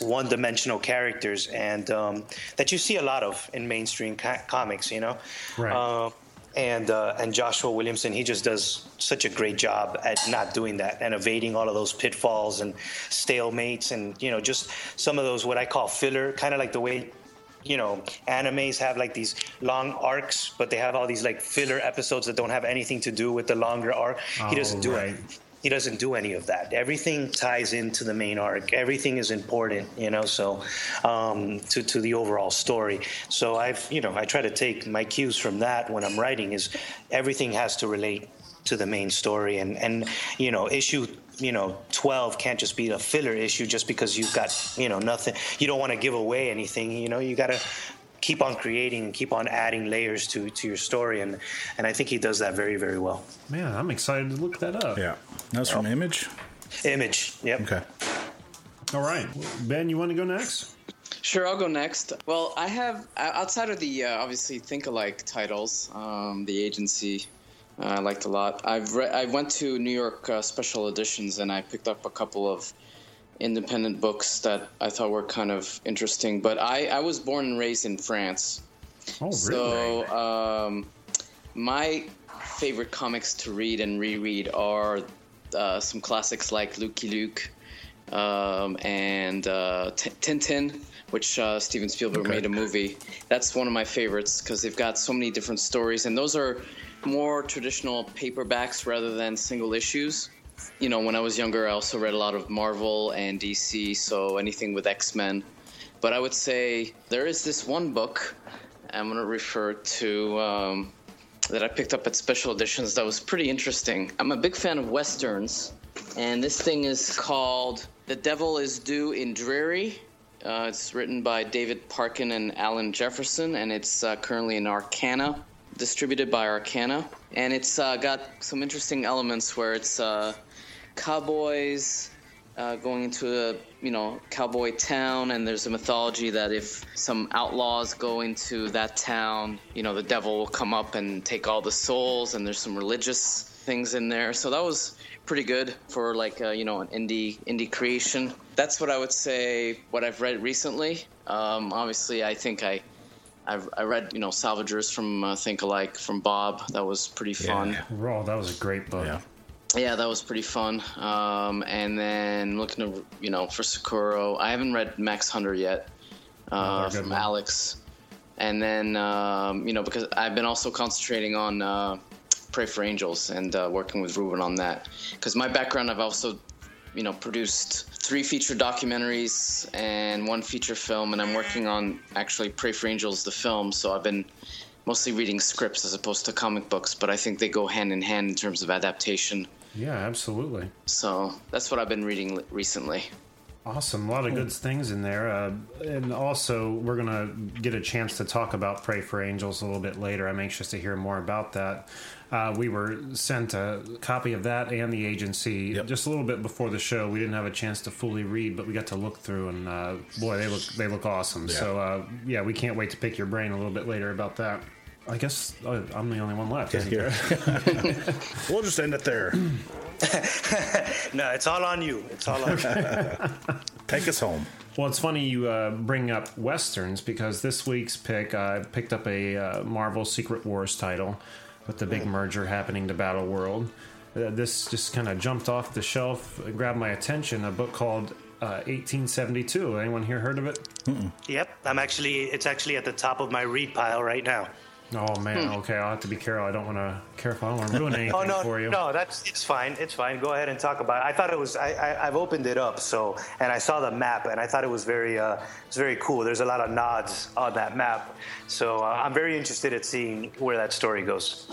one-dimensional characters and um, that you see a lot of in mainstream co- comics. You know, Right. Uh, and uh, and Joshua Williamson, he just does such a great job at not doing that and evading all of those pitfalls and stalemates and you know just some of those what I call filler, kind of like the way you know animes have like these long arcs, but they have all these like filler episodes that don't have anything to do with the longer arc. he doesn't Oh, do right. it. He doesn't do any of that. Everything ties into the main arc. Everything is important, you know. So, um, to to the overall story. So I've, you know, I try to take my cues from that when I'm writing. Is everything has to relate to the main story, and and you know, issue you know 12 can't just be a filler issue just because you've got you know nothing. You don't want to give away anything. You know, you got to keep on creating and keep on adding layers to to your story, and and I think he does that very very well. Man, I'm excited to look that up. Yeah. That's from Image. Image, yep. Okay. All right. Ben, you want to go next? Sure, I'll go next. Well, I have outside of the uh, obviously think alike titles, um, the agency I liked a lot. I've re- I went to New York uh, special editions and I picked up a couple of independent books that I thought were kind of interesting. But I, I was born and raised in France Oh, really? So, um, my favorite comics to read and reread are uh, some classics like Lucky Luke um, and uh, T- Tintin, which uh, Steven Spielberg made a movie. That's one of my favorites because they've got so many different stories, and those are more traditional paperbacks rather than single issues. You know, when I was younger, I also read a lot of Marvel and DC, so anything with X Men. But I would say there is this one book I'm going to refer to um, that I picked up at special editions that was pretty interesting. I'm a big fan of westerns, and this thing is called "The Devil Is Due in Dreary." Uh, it's written by David Parkin and Alan Jefferson, and it's uh, currently in Arcana, distributed by Arcana. And it's uh, got some interesting elements where it's uh, cowboys uh, going into a you know cowboy town, and there's a mythology that if some outlaws go into that town, you know the devil will come up and take all the souls, and there's some religious things in there. So that was pretty good for like uh, you know an indie indie creation. That's what I would say. What I've read recently. Um, obviously, I think I. I've, I read, you know, Salvagers from uh, Think Alike from Bob. That was pretty fun. Oh, that was a great book. Yeah. Yeah, that was pretty fun. Um, and then looking to, you know, for Sakuro, I haven't read Max Hunter yet uh, from one. Alex. And then, um, you know, because I've been also concentrating on uh, Pray for Angels and uh, working with Ruben on that. Because my background, I've also, you know, produced three feature documentaries and one feature film, and I'm working on actually Pray for Angels, the film. So I've been mostly reading scripts as opposed to comic books, but I think they go hand in hand in terms of adaptation. Yeah, absolutely. So that's what I've been reading recently. Awesome. A lot of good things in there. Uh, and also, we're going to get a chance to talk about Pray for Angels a little bit later. I'm anxious to hear more about that. Uh, we were sent a copy of that and the agency Yep. just a little bit before the show. We didn't have a chance to fully read, but we got to look through, and uh, boy, they look they look awesome. Yeah. So uh, yeah, we can't wait to pick your brain a little bit later about that. I guess uh, I'm the only one left. isn't Here. we'll just end it there. No, it's all on you. It's all on you. Take us home. Well, it's funny you uh, bring up westerns because this week's pick, I picked up a uh, Marvel Secret Wars title with the big merger happening to Battle World. Uh, this just kind of jumped off the shelf, and grabbed my attention. A book called uh, 1872. Anyone here heard of it? Yep, I'm actually. It's actually at the top of my read pile right now. Oh man, okay, I'll have to be careful. I don't want to careful. I don't want to ruin anything Oh no, for you. no, that's it's fine. It's fine. Go ahead and talk about it. I thought it was. I, I I've opened it up, so and I saw the map, and I thought it was very. Uh, it's very cool. There's a lot of nods on that map, so uh, I'm very interested at seeing where that story goes.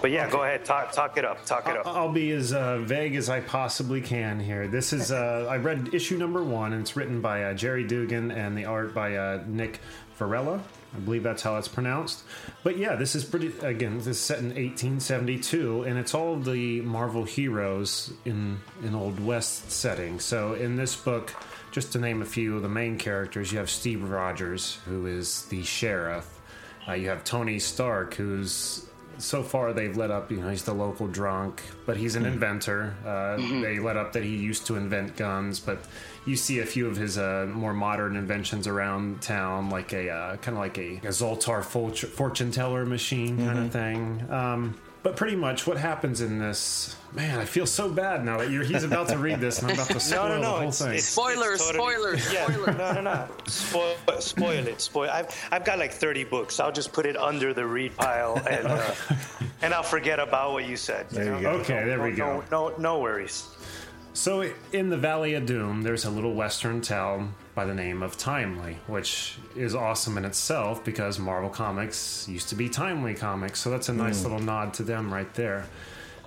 But yeah, go ahead. Talk talk it up. Talk it up. I'll be as uh, vague as I possibly can here. This is uh, I read issue number one, and it's written by uh, Gerry Duggan and the art by uh, Nik Virella. I believe that's how it's pronounced. But yeah, this is pretty. Again, this is set in 1872, and it's all the Marvel heroes in an old West setting. So in this book, just to name a few of the main characters, you have Steve Rogers, who is the sheriff. Uh, you have Tony Stark, who's so far they've let up, you know, he's the local drunk, but he's an inventor. Uh, They let up that he used to invent guns, but you see a few of his uh, more modern inventions around town, like a uh, kind of like a, a Zoltar fortune, fortune teller machine kind of thing. Um, but pretty much what happens in this, man, I feel so bad now that you're, he's about to read this and I'm about to spoil No, no, the whole It's, thing. it's, Spoilers, it's totally- spoilers, yeah, spoilers. No, no, no. Spoil, spoil it. Spoil. I've I've got like 30 books. I'll just put it under the read pile and uh, and I'll forget about what you said. There you know? go. Okay, there we No, go. no, no worries. So, in the Valley of Doom, there's a little western town by the name of Timely, which is awesome in itself because Marvel Comics used to be Timely Comics, so that's a nice little nod to them right there.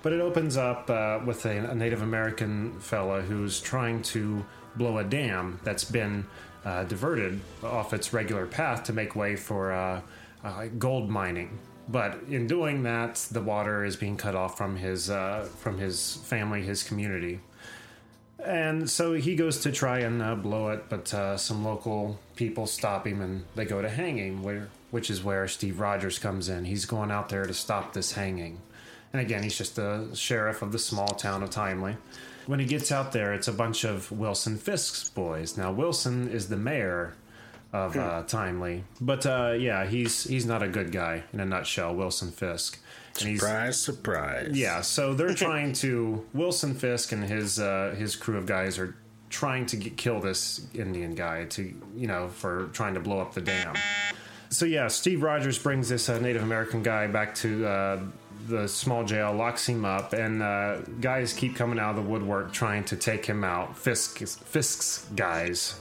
But it opens up uh, with a, a Native American fella who's trying to blow a dam that's been uh, diverted off its regular path to make way for uh, uh, gold mining. But in doing that, the water is being cut off from his uh, from his family, his community. And so he goes to try and uh, blow it, but uh, some local people stop him and they go to hang him, where, which is where Steve Rogers comes in. He's going out there to stop this hanging. And again, he's just the sheriff of the small town of Timely. When he gets out there, it's a bunch of Wilson Fisk's boys. Now, Wilson is the mayor of uh, Timely. But uh, yeah, he's he's not a good guy in a nutshell. Wilson Fisk. Surprise, surprise. yeah, so they're trying to Wilson Fisk and his uh, his crew of guys are trying to get, kill this Indian guy to you know for trying to blow up the dam. So yeah, Steve Rogers brings this uh, Native American guy back to uh, the small jail, locks him up, and uh, guys keep coming out of the woodwork trying to take him out. Fisk's, Fisk's guys.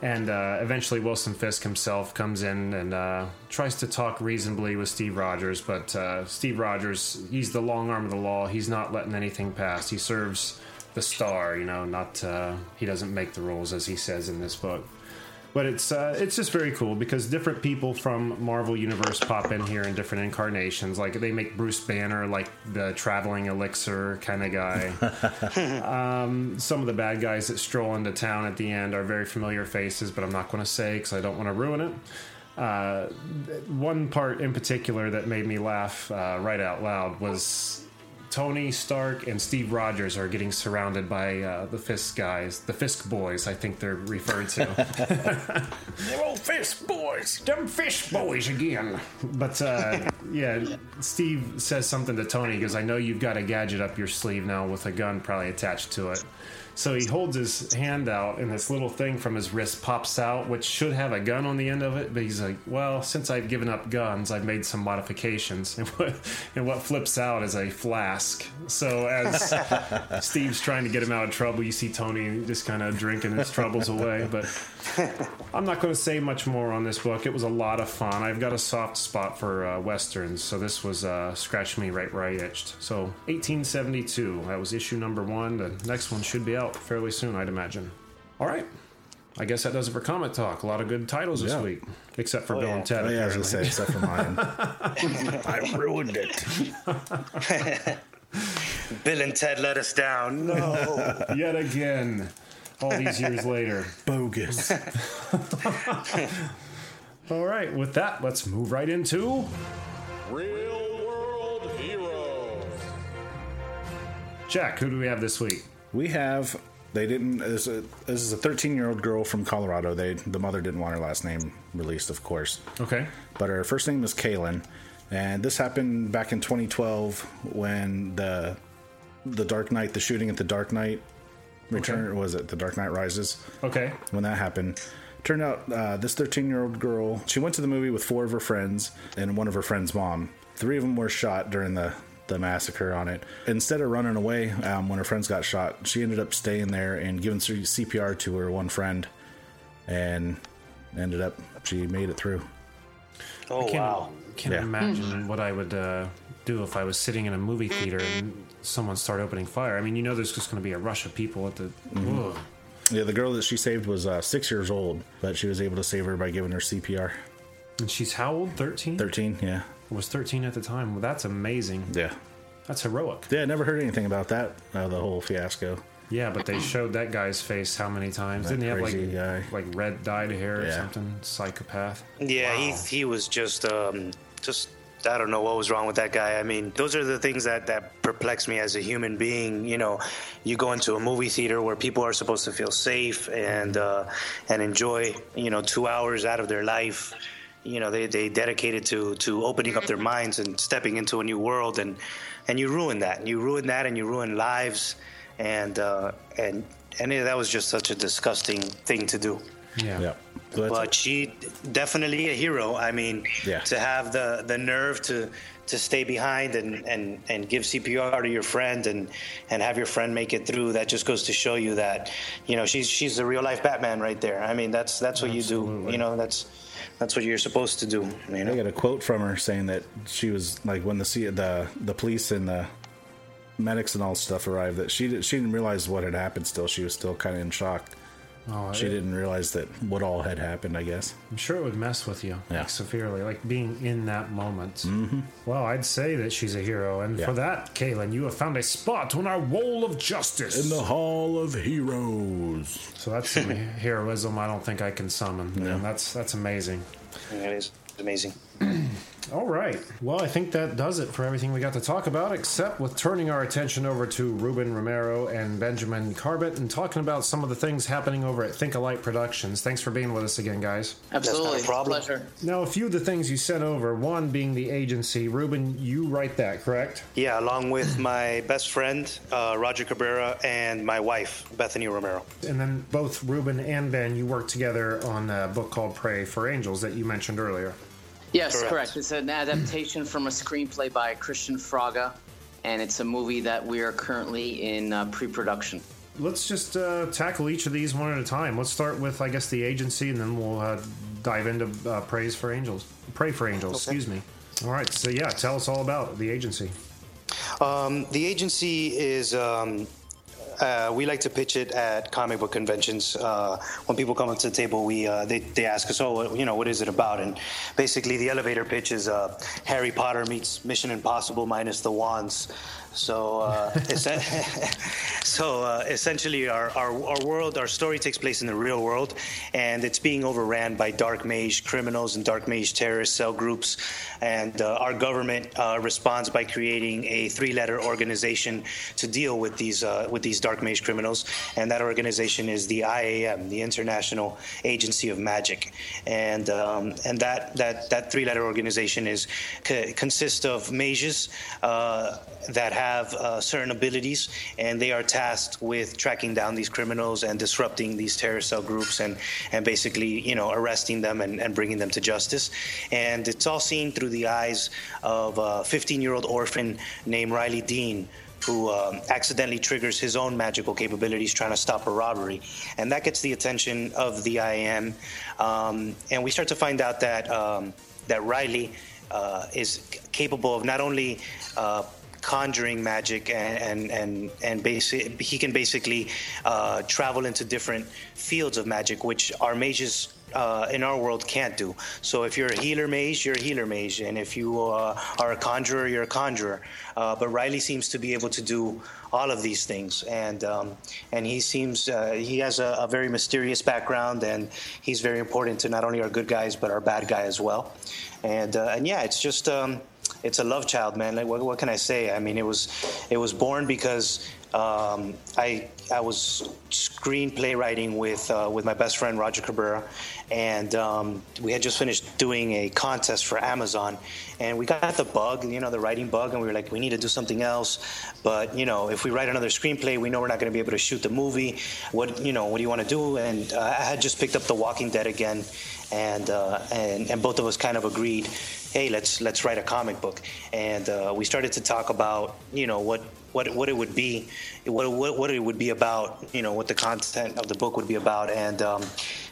And uh, eventually, Wilson Fisk himself comes in and uh, tries to talk reasonably with Steve Rogers. But uh, Steve Rogers, he's the long arm of the law. He's not letting anything pass. He serves the star, you know. Not uh, he doesn't make the rules, as he says in this book. But it's uh, it's just very cool because different people from Marvel Universe pop in here in different incarnations. Like they make Bruce Banner like the traveling elixir kind of guy. um, some of the bad guys that stroll into town at the end are very familiar faces, but I'm not going to say because I don't want to ruin it. Uh, one part in particular that made me laugh uh, right out loud was Tony Stark and Steve Rogers are getting surrounded by uh, the Fisk guys, the Fisk boys, I think they're referred to. Them old Fisk boys. Them fish boys again. But uh, yeah, Steve says something to Tony because I know you've got a gadget up your sleeve now with a gun probably attached to it. So he holds his hand out, and this little thing from his wrist pops out, which should have a gun on the end of it. But he's like, "Well, since I've given up guns, I've made some modifications." And what, and what flips out is a flask. So as Steve's trying to get him out of trouble, you see Tony just kind of drinking his troubles away. But I'm not going to say much more on this book. It was a lot of fun. I've got a soft spot for uh, westerns, so this was uh, scratched me right where I itched. So 1872, that was issue number one. The next one should be out fairly soon, I'd imagine. All right. I guess that does it for Comic Talk. A lot of good titles this week, except for Oh, Bill yeah. and Ted. Oh, yeah, I was going to say, except for mine. I ruined it. Bill and Ted let us down. No. Yet again, all these years later. Bogus. All right, with that, let's move right into Real world heroes. Jack. Who do we have this week? We have. They didn't. This is a, this is a 13 year old girl from Colorado. They the mother didn't want her last name released, of course. Okay. But her first name is Kaylin, and this happened back in 2012 when the the Dark Knight, the shooting at the Dark Knight Return, or was it the Dark Knight Rises? Okay. when that happened. Turned out uh, this 13 year old girl, she went to the movie with four of her friends and one of her friends' mom. Three of them were shot during the, the massacre on it. Instead of running away um, when her friends got shot, she ended up staying there and giving CPR to her one friend and ended up, she made it through. Oh can't, wow. Can't Yeah. imagine what I would uh, do if I was sitting in a movie theater and someone start opening fire. I mean, you know, there's just going to be a rush of people at the. Mm-hmm. Yeah, the girl that she saved was uh, six years old, but she was able to save her by giving her CPR. And she's how old? 13? 13, yeah. Was 13 at the time. Well, that's amazing. Yeah. That's heroic. Yeah, I never heard anything about that, uh, the whole fiasco. Yeah, but they showed that guy's face how many times? Didn't he have like guy. like red dyed hair or something? Psychopath. Yeah, he he was just um just I don't know what was wrong with that guy. I mean, those are the things that that perplex me as a human being. You know, you go into a movie theater where people are supposed to feel safe and uh, and enjoy you know two hours out of their life. You know, they they dedicated to to opening up their minds and stepping into a new world, and and you ruin that. You ruin that, and you ruin lives, and uh, and and that was just such a disgusting thing to do Yeah. Yeah. That's- but she definitely a hero. I mean, Yeah. to have the the nerve to to stay behind and and and give CPR to your friend and and have your friend make it through. That just goes to show you that you know she's she's the real life Batman right there. I mean, that's that's what you do. You know, that's that's what you're supposed to do. You I got a quote from her saying that she was like when the the the police and the medics and all stuff arrived that she did, she didn't realize what had happened. Still, she was still kind of in shock. Oh, She it- didn't realize that what all had happened. I guess. I'm sure it would mess with you Yeah. like, severely, like being in that moment. Mm-hmm. Well, I'd say that she's a hero, and Yeah. for that, Kaylin, you have found a spot on our wall of justice. In the Hall of Heroes. so that's some heroism I don't think I can summon. Man, that's that's amazing. It is amazing. All right. Well, I think that does it for everything we got to talk about, except with turning our attention over to Ruben Romero and Benjamin Carbett and talking about some of the things happening over at Think Alike Productions. Thanks for being with us again, guys. Absolutely. problem. Pleasure. Now, a few of the things you sent over, one being the agency. Ruben, you write that, correct? Yeah, along with my best friend, uh, Roger Cabrera, and my wife, Bethany Romero. And then both Ruben and Ben, you worked together on a book called Pray for Angels that you mentioned earlier. Yes, Correct. correct. It's an adaptation from a screenplay by Kristian Fraga, and it's a movie that we are currently in uh, pre-production. Let's just uh, tackle each of these one at a time. Let's start with, I guess, the agency, and then we'll uh, dive into uh, Praise for Angels. Pray for Angels, excuse me. All right, so yeah, tell us all about the agency. Um, the agency is. Um, uh, we like to pitch it at comic book conventions. Uh, when people come up to the table, we uh, they, they ask us, "Oh, you know, what is it about?" And basically, the elevator pitch is uh, Harry Potter meets Mission Impossible minus the wands. So, uh, so uh, essentially, our, our our world, our story takes place in the real world, and it's being overran by dark mage criminals and dark mage terrorist cell groups. And uh, our government uh, responds by creating a three-letter organization to deal with these uh, with these dark mage criminals, and that organization is the IAM, the International Agency of Magic, and um, and that that that three-letter organization is co- consists of mages uh, that have uh, certain abilities, and they are tasked with tracking down these criminals and disrupting these terrorist cell groups, and and basically you know arresting them and, and bringing them to justice. And it's all seen through the eyes of a 15-year-old orphan named Riley Dean who um, accidentally triggers his own magical capabilities trying to stop a robbery. And that gets the attention of the IAM. Um, and we start to find out that, um, that Riley uh, is capable of not only uh, conjuring magic and and and, and basic, he can basically uh, travel into different fields of magic, which our mages uh, in our world can't do. So if you're a healer mage, you're a healer mage, and if you uh, are a conjurer, you're a conjurer. Uh, but Riley seems to be able to do all of these things, and um, and he seems uh, he has a, a very mysterious background, and he's very important to not only our good guys but our bad guy as well. And uh, and yeah, it's just. Um, it's a love child, man. Like, what, what can I say? I mean, it was, it was born because um, I, I was screenplay writing with uh, with my best friend Roger Cabrera, and um, we had just finished doing a contest for Amazon, and we got the bug, you know, the writing bug, and we were like, we need to do something else, but you know, if we write another screenplay, we know we're not going to be able to shoot the movie. What you know, what do you want to do? And uh, I had just picked up The Walking Dead again, and uh, and and both of us kind of agreed, hey, let's let's write a comic book, and uh, we started to talk about you know what what what it would be, what, what what it would be about, you know, what the content of the book would be about, and um,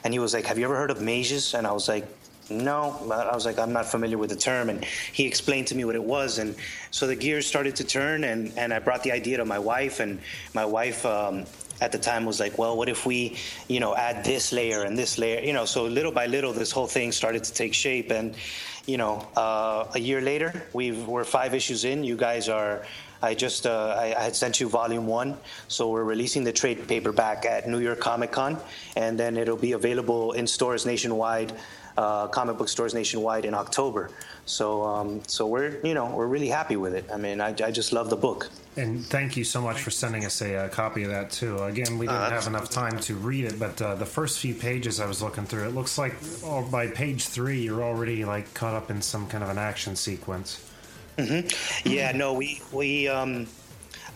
and he was like, have you ever heard of mages? And I was like. No, I was like, I'm not familiar with the term. And he explained to me what it was. And so the gears started to turn, and, and I brought the idea to my wife. And my wife, um, at the time was like, well, what if we, you know, add this layer and this layer, you know? So little by little, this whole thing started to take shape, and you know, uh, a year later, we we're five issues in. You guys are. I just uh, I, I had sent you volume one, so we're releasing the trade paperback at New York Comic Con, and then it'll be available in stores nationwide, uh, comic book stores nationwide in October. So um, so we're you know we're really happy with it. I mean, I, I just love the book. And thank you so much for sending us a, uh copy of that too. Again, we didn't Uh, have enough time to read it, but uh, the first few pages I was looking through, it looks like oh, by page three you're already like caught up in some kind of an action sequence. hmm Yeah, no, we we um,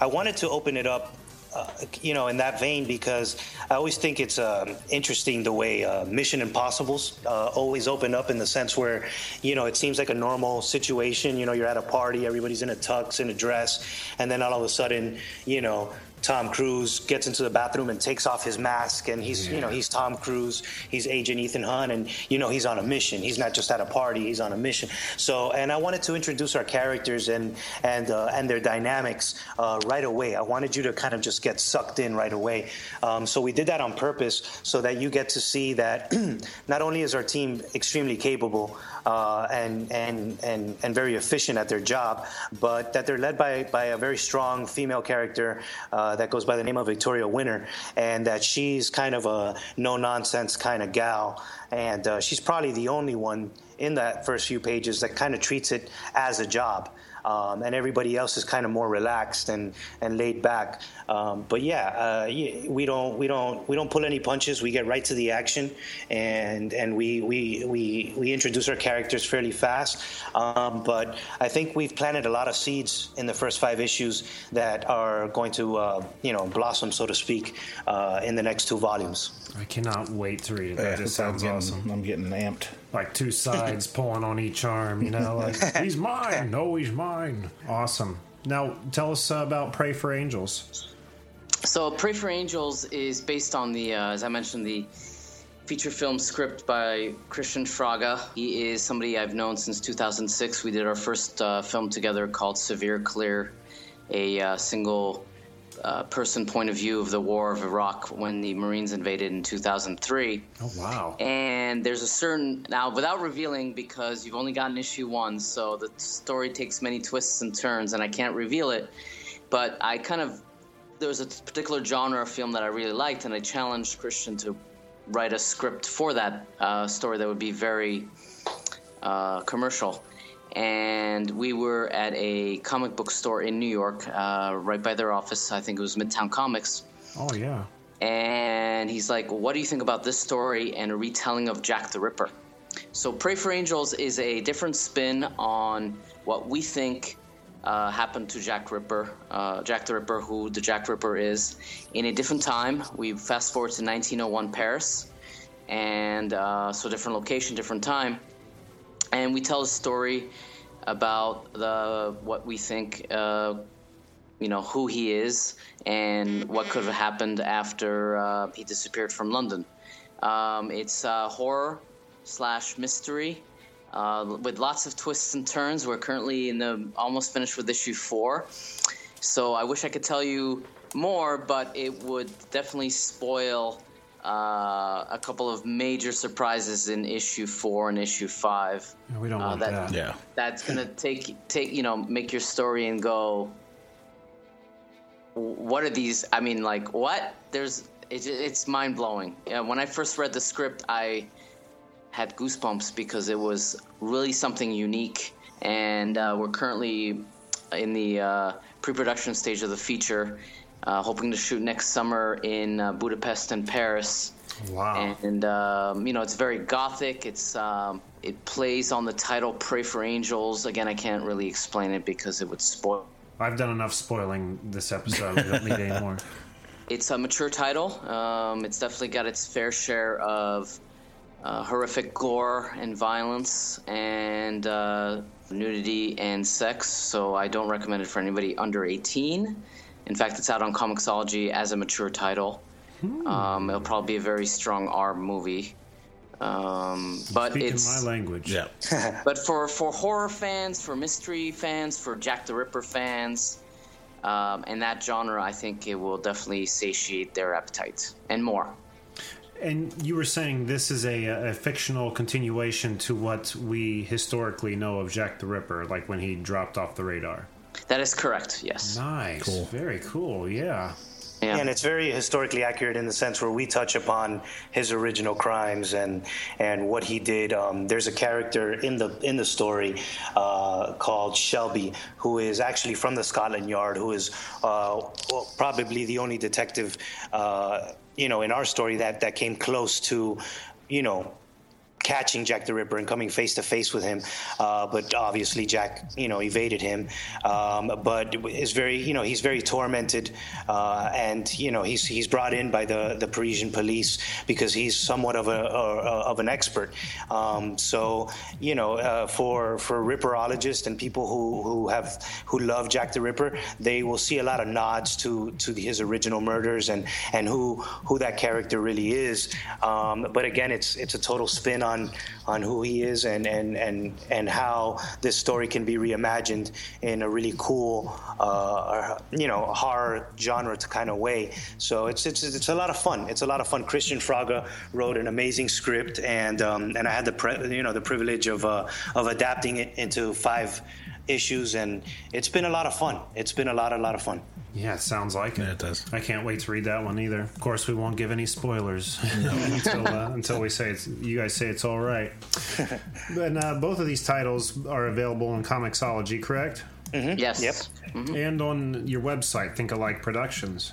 I wanted to open it up, uh, you know, in that vein because I always think it's um, interesting the way uh, Mission Impossible's uh, always open up in the sense where, you know, it seems like a normal situation. You know, you're at a party, everybody's in a tux, in a dress, and then all of a sudden, you know. Tom Cruise gets into the bathroom and takes off his mask, and he's, you know, he's Tom Cruise, he's Agent Ethan Hunt, and you know, he's on a mission. He's not just at a party; he's on a mission. So, and I wanted to introduce our characters and and uh, and their dynamics uh, right away. I wanted you to kind of just get sucked in right away. Um, so we did that on purpose, so that you get to see that not only is our team extremely capable uh, and and and and very efficient at their job, but that they're led by by a very strong female character uh, that goes by the name of Victoria Winter, and that she's kind of a no nonsense kind of gal, and uh, she's probably the only one in that first few pages that kind of treats it as a job um, and everybody else is kind of more relaxed and, and laid back. Um, but yeah, uh, we don't we don't we don't pull any punches. We get right to the action, and and we we we, we introduce our characters fairly fast. Um, but I think we've planted a lot of seeds in the first five issues that are going to uh, you know blossom, so to speak, uh, in the next two volumes. I cannot wait to read it. That Yeah, just I'm sounds getting, awesome. I'm getting amped. Like two sides pulling on each arm, you know, like he's mine. No, he's mine. Awesome. Now, tell us uh, about Pray for Angels. So, Pray for Angels is based on the, uh, as I mentioned, the feature film script by Kristian Fraga. He is somebody I've known since 2006. We did our first uh, film together called Severe Clear, a uh, single uh, person point of view of the war of Iraq when the Marines invaded in 2003. Oh wow! And there's a certain now, without revealing, because you've only gotten issue one, so the story takes many twists and turns, and I can't reveal it. But I kind of there was a particular genre of film that I really liked, and I challenged Kristian to write a script for that uh, story that would be very uh, commercial. And we were at a comic book store in New York, uh, right by their office. I think it was Midtown Comics. Oh yeah. And he's like, What do you think about this story and a retelling of Jack the Ripper? So, Pray for Angels is a different spin on what we think uh, happened to Jack Ripper, uh, Jack the Ripper, who the Jack Ripper is, in a different time. We fast forward to 1901 Paris, and uh, so different location, different time, and we tell a story about the what we think, uh, you know, who he is and what could have happened after uh, he disappeared from London. Um, it's horror slash mystery uh, with lots of twists and turns. We're currently in the almost finished with issue four, so I wish I could tell you more, but it would definitely spoil uh, a couple of major surprises in issue four and issue five. We don't Uh, want that- that. Yeah. That's gonna take take you know make your story and go. What are these? I mean, like what? There's it, it's mind blowing. Yeah, when I first read the script, I had goosebumps because it was really something unique. And uh, we're currently in the uh, pre-production stage of the feature, uh, hoping to shoot next summer in uh, Budapest and Paris. Wow. And um, you know, it's very gothic. It's um, it plays on the title "Pray for Angels." Again, I can't really explain it because it would spoil. I've done enough spoiling this episode. We don't need any more. It's a mature title. Um, it's definitely got its fair share of uh, horrific gore and violence and uh, nudity and sex. So I don't recommend it for anybody under 18. In fact, it's out on Comixology as a mature title. Um, it'll probably be a very strong R movie. Um, but Speaking it's my language. Yeah. but for for horror fans, for mystery fans, for Jack the Ripper fans, um, and that genre, I think it will definitely satiate their appetite and more. And you were saying this is a, a fictional continuation to what we historically know of Jack the Ripper, like when he dropped off the radar. That is correct. Yes. Nice. Cool. Very cool. Yeah. Yeah. And it's very historically accurate in the sense where we touch upon his original crimes and and what he did. Um, there's a character in the in the story uh, called Shelby, who is actually from the Scotland Yard, who is uh, well, probably the only detective, uh, you know, in our story that that came close to, you know, catching Jack the Ripper and coming face to face with him. Uh, but obviously, Jack, you know, evaded him. Um, but is very, you know, he's very tormented, uh, and you know, he's he's brought in by the the Parisian police because he's somewhat of a, a of an expert. Um, so, you know, uh, for for Ripperologists and people who who have who love Jack the Ripper, they will see a lot of nods to to his original murders and and who who that character really is. Um, but again, it's it's a total spin on on who he is and and and and how this story can be reimagined in a really cool, uh, you know, horror genre kind of way. So it's it's it's a lot of fun. It's a lot of fun. Kristian Fraga wrote an amazing script, and um, and I had the pre- you know the privilege of uh, of adapting it into five issues, and it's been a lot of fun. It's been a lot, a lot of fun. Yeah, it sounds like it. Yeah, it does. I can't wait to read that one either. Of course, we won't give any spoilers until uh, until we say it's. You guys say it's all right. and uh, both of these titles are available on Comixology, correct? Yes. Yep. And on your website, Think Alike Productions.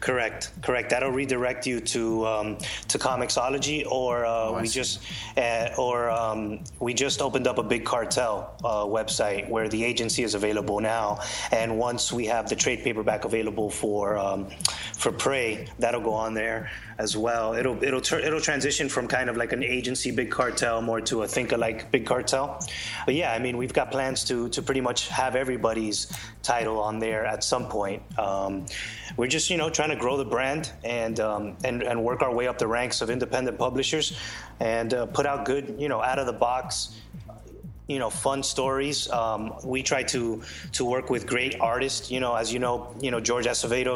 Correct, correct. That'll redirect you to um, to Comixology, or uh, we see. just uh, or um, we just opened up a big cartel uh, website where the agency is available now. And once we have the trade paperback available for um, for Prey, that'll go on there as well. It'll it'll tur- it'll transition from kind of like an agency big cartel more to a think alike big cartel. But yeah, I mean we've got plans to to pretty much have everybody's title on there at some point. Um, we're just you know trying to grow the brand and um, and and work our way up the ranks of independent publishers and uh, put out good you know out of the box you know fun stories. Um, we try to to work with great artists. You know as you know you know george acevedo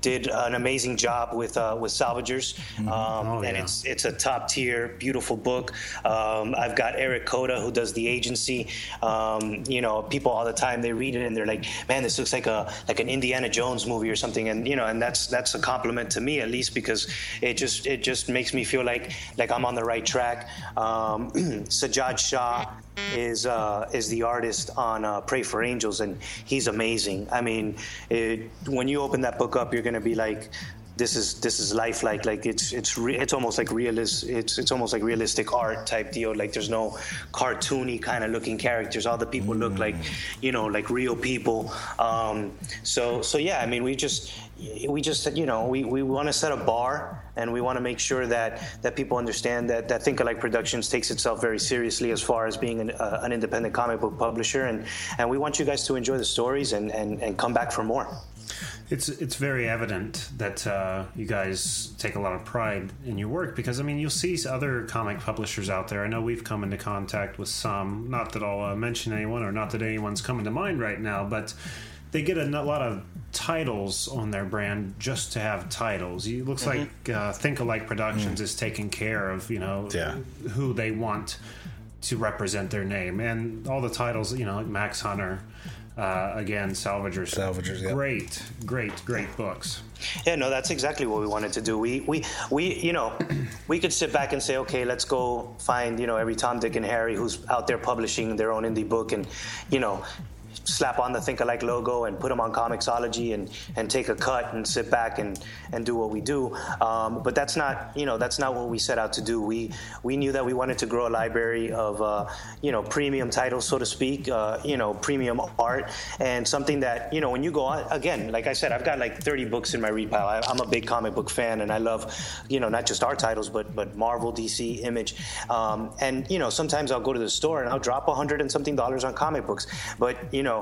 did an amazing job with uh, with salvagers. Um, Oh, and yeah. it's it's a top tier beautiful book. Um, i've got eric Koda who does the agency. Um, you know people all the time they read it and they're like man this looks like a like an indiana jones movie or something. And you know and that's that's a compliment to me at least because it just it just makes me feel like like i'm on the right track. Um, sajad shah is uh, is the artist on uh, Pray for Angels, and he's amazing. I mean, it, when you open that book up, you're going to be like, "This is this is lifelike. Like it's it's re- it's almost like realist. It's it's almost like realistic art type deal. Like there's no cartoony kind of looking characters. All the people look like, you know, like real people. Um, so so yeah, I mean, we just we just you know we, we want to set a bar and we want to make sure that that people understand that that Think Alike Productions takes itself very seriously as far as being an, uh, an independent comic book publisher and and we want you guys to enjoy the stories and and, and come back for more. It's it's very evident that uh, you guys take a lot of pride in your work because I mean you'll see other comic publishers out there. I know we've come into contact with some. Not that I'll uh, mention anyone, or not that anyone's coming to mind right now, but they get a lot of titles on their brand just to have titles. It looks like uh, Think Alike Productions is taking care of you know Yeah. who they want to represent their name and all the titles. You know, like Max Hunter. Uh, again, Salvagers. Salvagers, yeah. Great, great, great books. Yeah, no, that's exactly what we wanted to do. We, we, we, you know, we could sit back and say, okay, let's go find, you know, every Tom, Dick, and Harry who's out there publishing their own indie book, and, you know, slap on the Think Alike logo and put them on Comixology and, and take a cut and sit back and, and do what we do. Um, but that's not, you know, that's not what we set out to do. We, we knew that we wanted to grow a library of, uh, you know, premium titles, so to speak, uh, you know, premium art, and something that, you know, when you go on, again, like I said, I've got like 30 books in my read pile. I, I'm a big comic book fan, and I love, you know, not just our titles, but but Marvel, DC, Image, um, and you know, sometimes I'll go to the store and I'll drop a hundred and something dollars on comic books, but you know,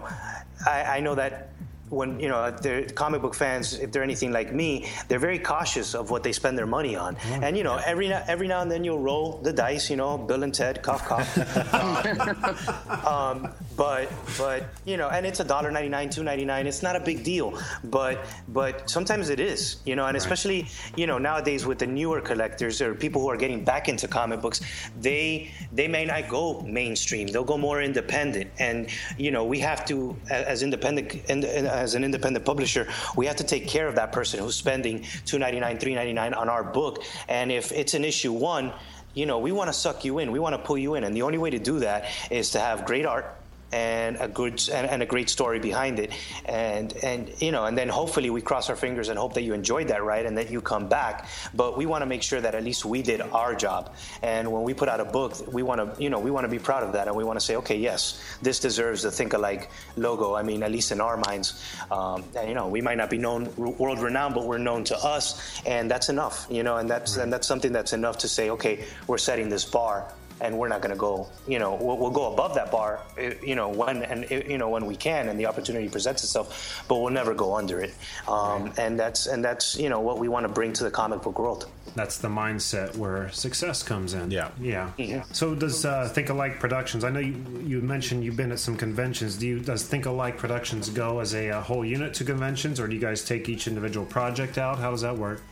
I, I know that when you know they're comic book fans, if they're anything like me, they're very cautious of what they spend their money on. and you know, every now, every now and then you'll roll the dice. You know, Bill and Ted, cough cough. um, but but you know, and it's a dollar ninety nine, two ninety nine. It's not a big deal, but but sometimes it is. You know, and especially you know nowadays with the newer collectors or people who are getting back into comic books, they they may not go mainstream. They'll go more independent, and you know we have to as independent and as an independent publisher, we have to take care of that person who's spending two ninety nine, three ninety nine on our book, and if it's an issue one you know, we want to suck you in. We want to pull you in, and the only way to do that is to have great art and a good and, and a great story behind it, and and you know, and then hopefully we cross our fingers and hope that you enjoyed that ride and that you come back. But we want to make sure that at least we did our job, and when we put out a book, we want to you know we want to be proud of that, and we want to say, okay, yes, this deserves the Think Alike logo. I mean, at least in our minds, um, and, you know, we might not be known world renowned, but we're known to us, and that's enough, you know, and that's and that's something that's enough to say, okay, we're setting this bar and we're not going to go you know we'll, we'll go above that bar eh, you know when and eh, you know when we can and the opportunity presents itself but we'll never go under it um, and that's and that's you know what we want to bring to the comic book world That's the mindset where success comes in. Yeah. yeah. Yeah. So does uh, Think Alike Productions? I know you, you mentioned you've been at some conventions. Do you does Think Alike Productions go as a, uh whole unit to conventions, or do you guys take each individual project out? How does that work?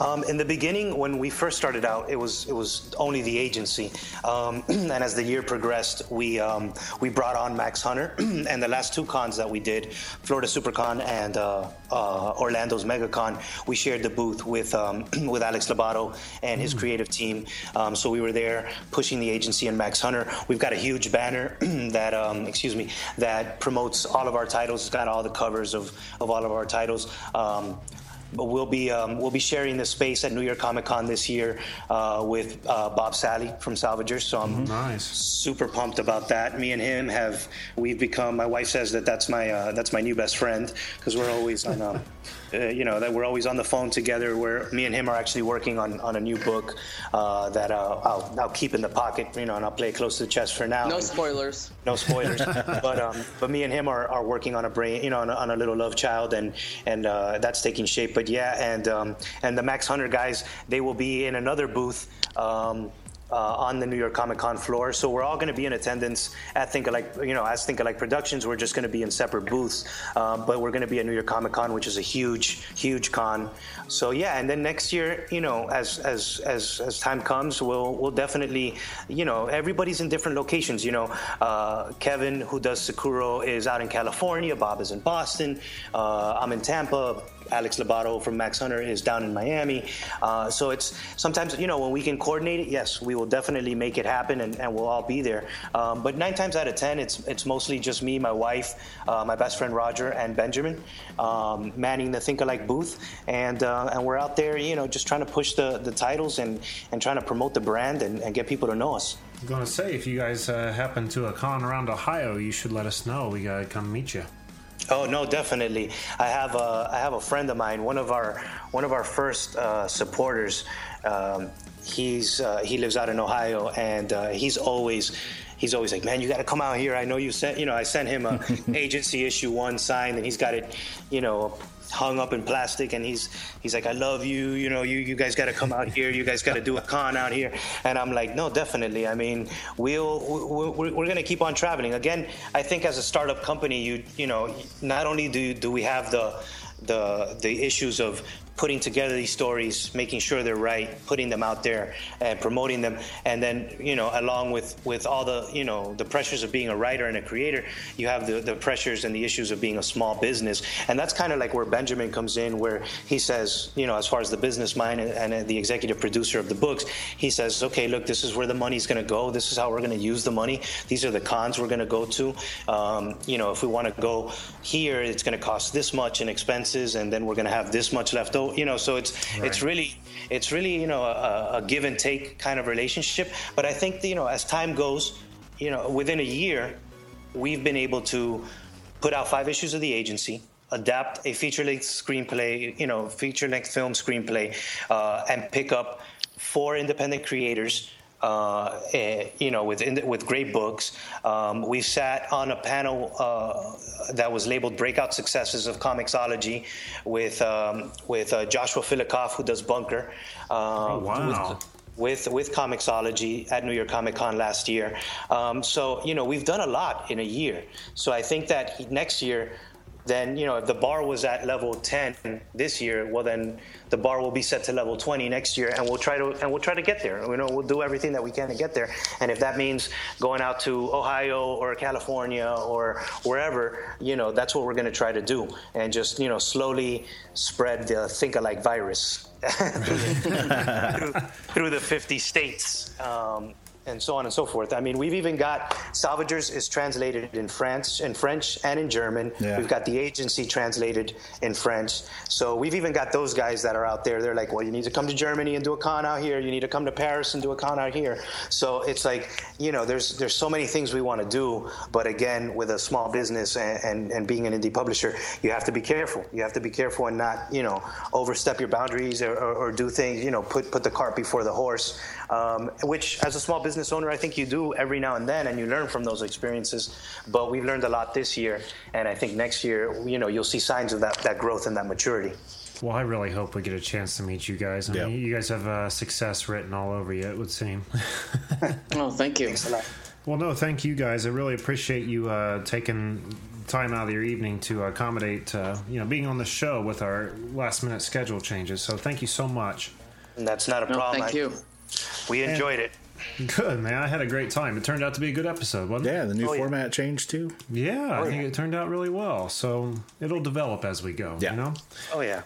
Um, in the beginning, when we first started out, it was it was only the agency, um, and as the year progressed, we um, we brought on Max Hunter, and the last two cons that we did, Florida SuperCon and uh, uh, Orlando's MegaCon, we shared the booth with um, with Alex Labato and his creative team. Um, so we were there pushing the agency and Max Hunter. We've got a huge banner that um, excuse me that promotes all of our titles. It's got all the covers of of all of our titles. But we'll be um, we'll be sharing the space at New York Comic Con this year uh, with uh, Bob Sally from Salvagers. So I'm Nice. super pumped about that. Me and him have we've become. My wife says that that's my uh, that's my new best friend because we're always on. Um, uh, you know that we're always on the phone together. Where me and him are actually working on, on a new book uh, that uh, I'll, I'll keep in the pocket, you know, and I'll play close to the chest for now. No spoilers. no spoilers. but um, but me and him are, are working on a brain, you know, on a, on a little love child, and and uh, that's taking shape. But yeah, and um, and the Max Hunter guys, they will be in another booth. Um, uh, on the New York Comic Con floor, so we're all going to be in attendance at Think Alike, you know, as Think Alike Productions. We're just going to be in separate booths, um, but we're going to be at New York Comic Con, which is a huge, huge con. So yeah, and then next year, you know, as as as as time comes, we'll we'll definitely, you know, everybody's in different locations. You know, uh, Kevin, who does Sakuro, is out in California. Bob is in Boston. Uh, I'm in Tampa. Alex Labato from Max Hunter is down in Miami. Uh, so it's sometimes, you know, when we can coordinate it, yes, we will definitely make it happen and, and we'll all be there. Um, but nine times out of 10, it's, it's mostly just me, my wife, uh, my best friend Roger, and Benjamin um, manning the Think Alike booth. And, uh, and we're out there, you know, just trying to push the, the titles and, and trying to promote the brand and, and get people to know us. I'm gonna say if you guys uh, happen to a con around Ohio, you should let us know. We gotta come meet you. Oh no, definitely. I have a I have a friend of mine. One of our one of our first uh, supporters. Um, he's uh, he lives out in Ohio, and uh, he's always he's always like, man, you got to come out here. I know you sent you know I sent him a agency issue one signed, and he's got it, you know. Hung up in plastic, and he's he's like, I love you. You know, you you guys got to come out here. You guys got to do a con out here. And I'm like, no, definitely. I mean, we'll we're, we're gonna keep on traveling. Again, I think as a startup company, you you know, not only do do we have the the the issues of putting together these stories, making sure they're right, putting them out there and promoting them, and then you know, along with with all the you know the pressures of being a writer and a creator, you have the the pressures and the issues of being a small business, and that's kind of like where Benjamin comes in, where he says, you know, as far as the business mind and, and the executive producer of the books, he says, okay, look, this is where the money's going to go. This is how we're going to use the money. These are the cons we're going to go to. Um, you know, if we want to go here, it's going to cost this much in expenses, and then we're going to have this much left over. You know, so it's it's really it's really you know a, a give and take kind of relationship. But I think you know as time goes, you know within a year, we've been able to put out five issues of the agency adapt a feature-length screenplay you know feature-length film screenplay uh, and pick up four independent creators uh, eh, you know, with in, with great books. Um, we sat on a panel uh, that was labeled "Breakout Successes of Comixology" with um, with uh, Joshua Fialkov, who does Bunker. Uh, wow. With, with with Comixology at New York Comic Con last year, um, so you know we've done a lot in a year. So I think that next year then you know if the bar was at level 10 this year well then the bar will be set to level 20 next year and we'll try to and we'll try to get there. You know we'll do everything that we can to get there. And if that means going out to ohio or california or wherever you know that's what we're going to try to do and just you know slowly spread the think alike virus through, through the 50 states. Um, and so on and so forth. I mean, we've even got Salvagers is translated in French, in French and in German. Yeah. We've got the agency translated in French. So we've even got those guys that are out there. They're like, well, you need to come to Germany and do a con out here. You need to come to Paris and do a con out here. So it's like, you know, there's there's so many things we want to do, but again, with a small business and, and, and being an indie publisher, you have to be careful. You have to be careful and not, you know, overstep your boundaries or, or, or do things, you know, put put the cart before the horse. Um, which, as a small business owner, I think you do every now and then, and you learn from those experiences. But we've learned a lot this year, and I think next year, you know, you'll see signs of that that growth and that maturity. Well, I really hope we get a chance to meet you guys. I Yeah. mean, you guys have uh, success written all over you, it would seem. Oh, thank you. Thanks a lot. well, no, thank you guys. I really appreciate you uh, taking time out of your evening to accommodate, uh, you know, being on the show with our last minute schedule changes. So thank you so much. And that's not a No, problem. thank I- you. We enjoyed it. Good man, I had a great time. It turned out to be a good episode, wasn't it? Yeah, the new Oh, yeah. format changed too. Yeah, I Oh, think yeah. it turned out really well. So it'll develop as we go. Yeah. You know. Oh yeah.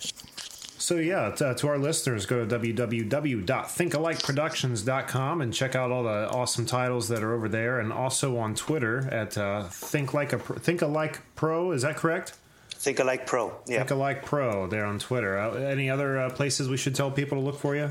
So yeah, t- uh, to our listeners, go to www.thinkalikeproductions.com and check out all the awesome titles that are over there, and also on Twitter at uh, Think Like a Pro, Think Alike Pro. Is that correct? Think alike pro. Yeah. Think Alike Pro there on Twitter. Uh, any other uh, places we should tell people to look for you?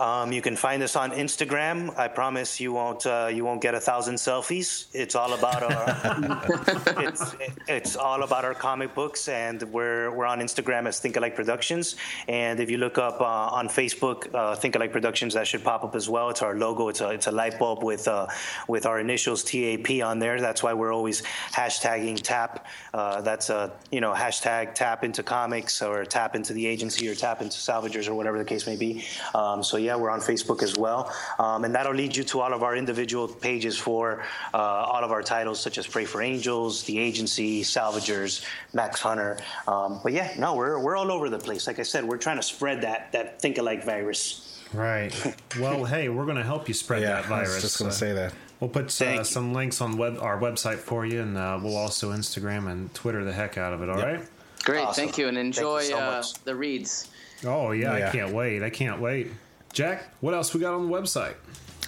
Um, you can find us on Instagram. I promise you won't uh, you won't get a thousand selfies. It's all about our it's it's all about our comic books, and we're we're on Instagram as Think Alike Productions. And if you look up uh, on Facebook, uh, Think Alike Productions, that should pop up as well. It's our logo. It's a it's a light bulb with uh, with our initials TAP on there. That's why we're always hashtagging tap. Uh, that's a you know hashtag tap into comics or tap into the agency or tap into salvagers or whatever the case may be. Um, so yeah, we're on Facebook as well, um, and that'll lead you to all of our individual pages for uh, all of our titles, such as Pray for Angels, The Agency, Salvagers, Max Hunter. Um, but yeah, no, we're we're all over the place. Like I said, we're trying to spread that that think alike virus. Right. well, hey, we're going to help you spread Yeah, that I virus. was just gonna Uh, say that. We'll put uh, some links on web our website for you, and uh, we'll also Instagram and Twitter the heck out of it. All right. Great, Awesome. thank you, and Thank you enjoy so uh, the reads. Oh yeah, I can't wait. I can't wait. Jack, what else we got on the website?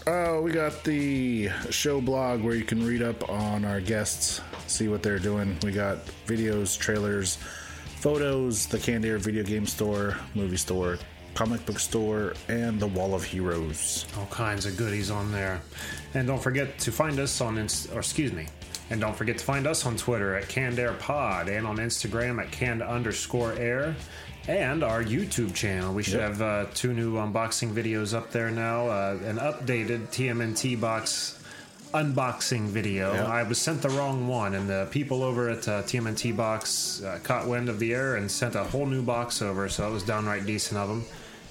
Uh, we got the show blog where you can read up on our guests, see what they're doing. We got videos, trailers, photos, the Canned Air video game store, movie store, comic book store, and the Wall of Heroes. All kinds of goodies on there. And don't forget to find us on, Inst- or excuse me, and don't forget to find us on Twitter at Canned Air Pod and on Instagram at Canned underscore Air. And our YouTube channel. We should Yep. have uh, two new unboxing videos up there now. Uh, an updated TMNT box unboxing video. Yep. I was sent the wrong one, and the people over at uh, TMNT Box uh, caught wind of the error and sent a whole new box over, so it was downright decent of them.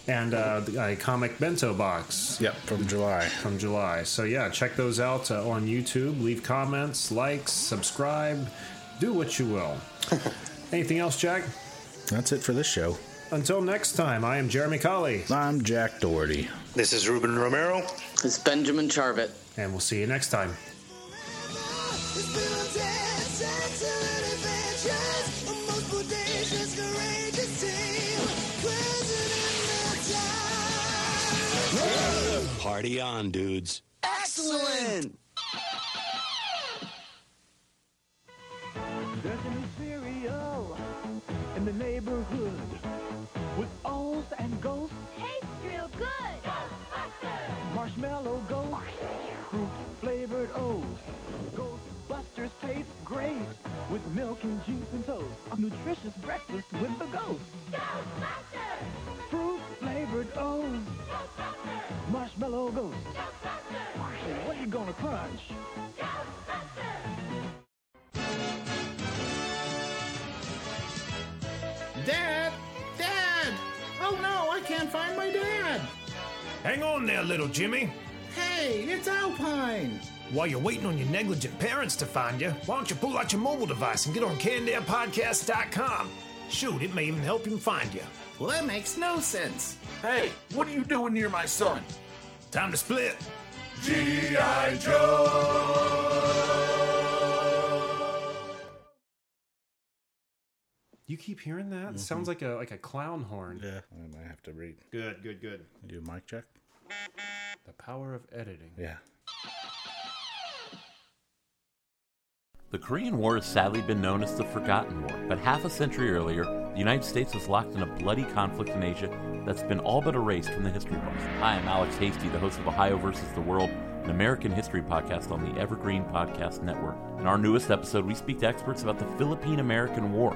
And uh, a comic bento box Yep, from July. from July. So yeah, check those out uh, on YouTube. Leave comments, likes, subscribe, do what you will. Anything else, Jack? That's it for this show. Until next time, I am Jeremy Colley, I'm Jack Doherty. This is Ruben Romero. It's Benjamin Charvet. and we'll see you next time. It's been a dance, excellent adventures, a most bodacious, courageous team. President of time. Party on, dudes. Excellent! And ghosts, Tastes real good! Ghostbusters. marshmallow ghosts, fruit flavored O's. Ghostbusters taste great with milk and juice and toast. A nutritious breakfast with the ghosts. Fruit flavored O's. Marshmallow ghosts. Hey, what you gonna crunch? Dad! Can't find my dad! Hang on there, little Jimmy. Hey, it's Alpine! While you're waiting on your negligent parents to find you, why don't you pull out your mobile device and get on CannedAirPodcast.com? Shoot, it may even help him find you. Well, that makes no sense. Hey, what are you doing near my son? Time to split. G.I. Joe! You keep hearing that? It Sounds mm-hmm. like a like a clown horn. Yeah, I might have to read. Good, good, good. Do a mic check? The power of editing. Yeah. The Korean War has sadly been known as the Forgotten War, but half a century earlier, the United States was locked in a bloody conflict in Asia that's been all but erased from the history books. Hi, I'm Alex Hasty, the host of Ohio versus the World, an American history podcast on the Evergreen Podcast Network. In our newest episode, we speak to experts about the Philippine American War,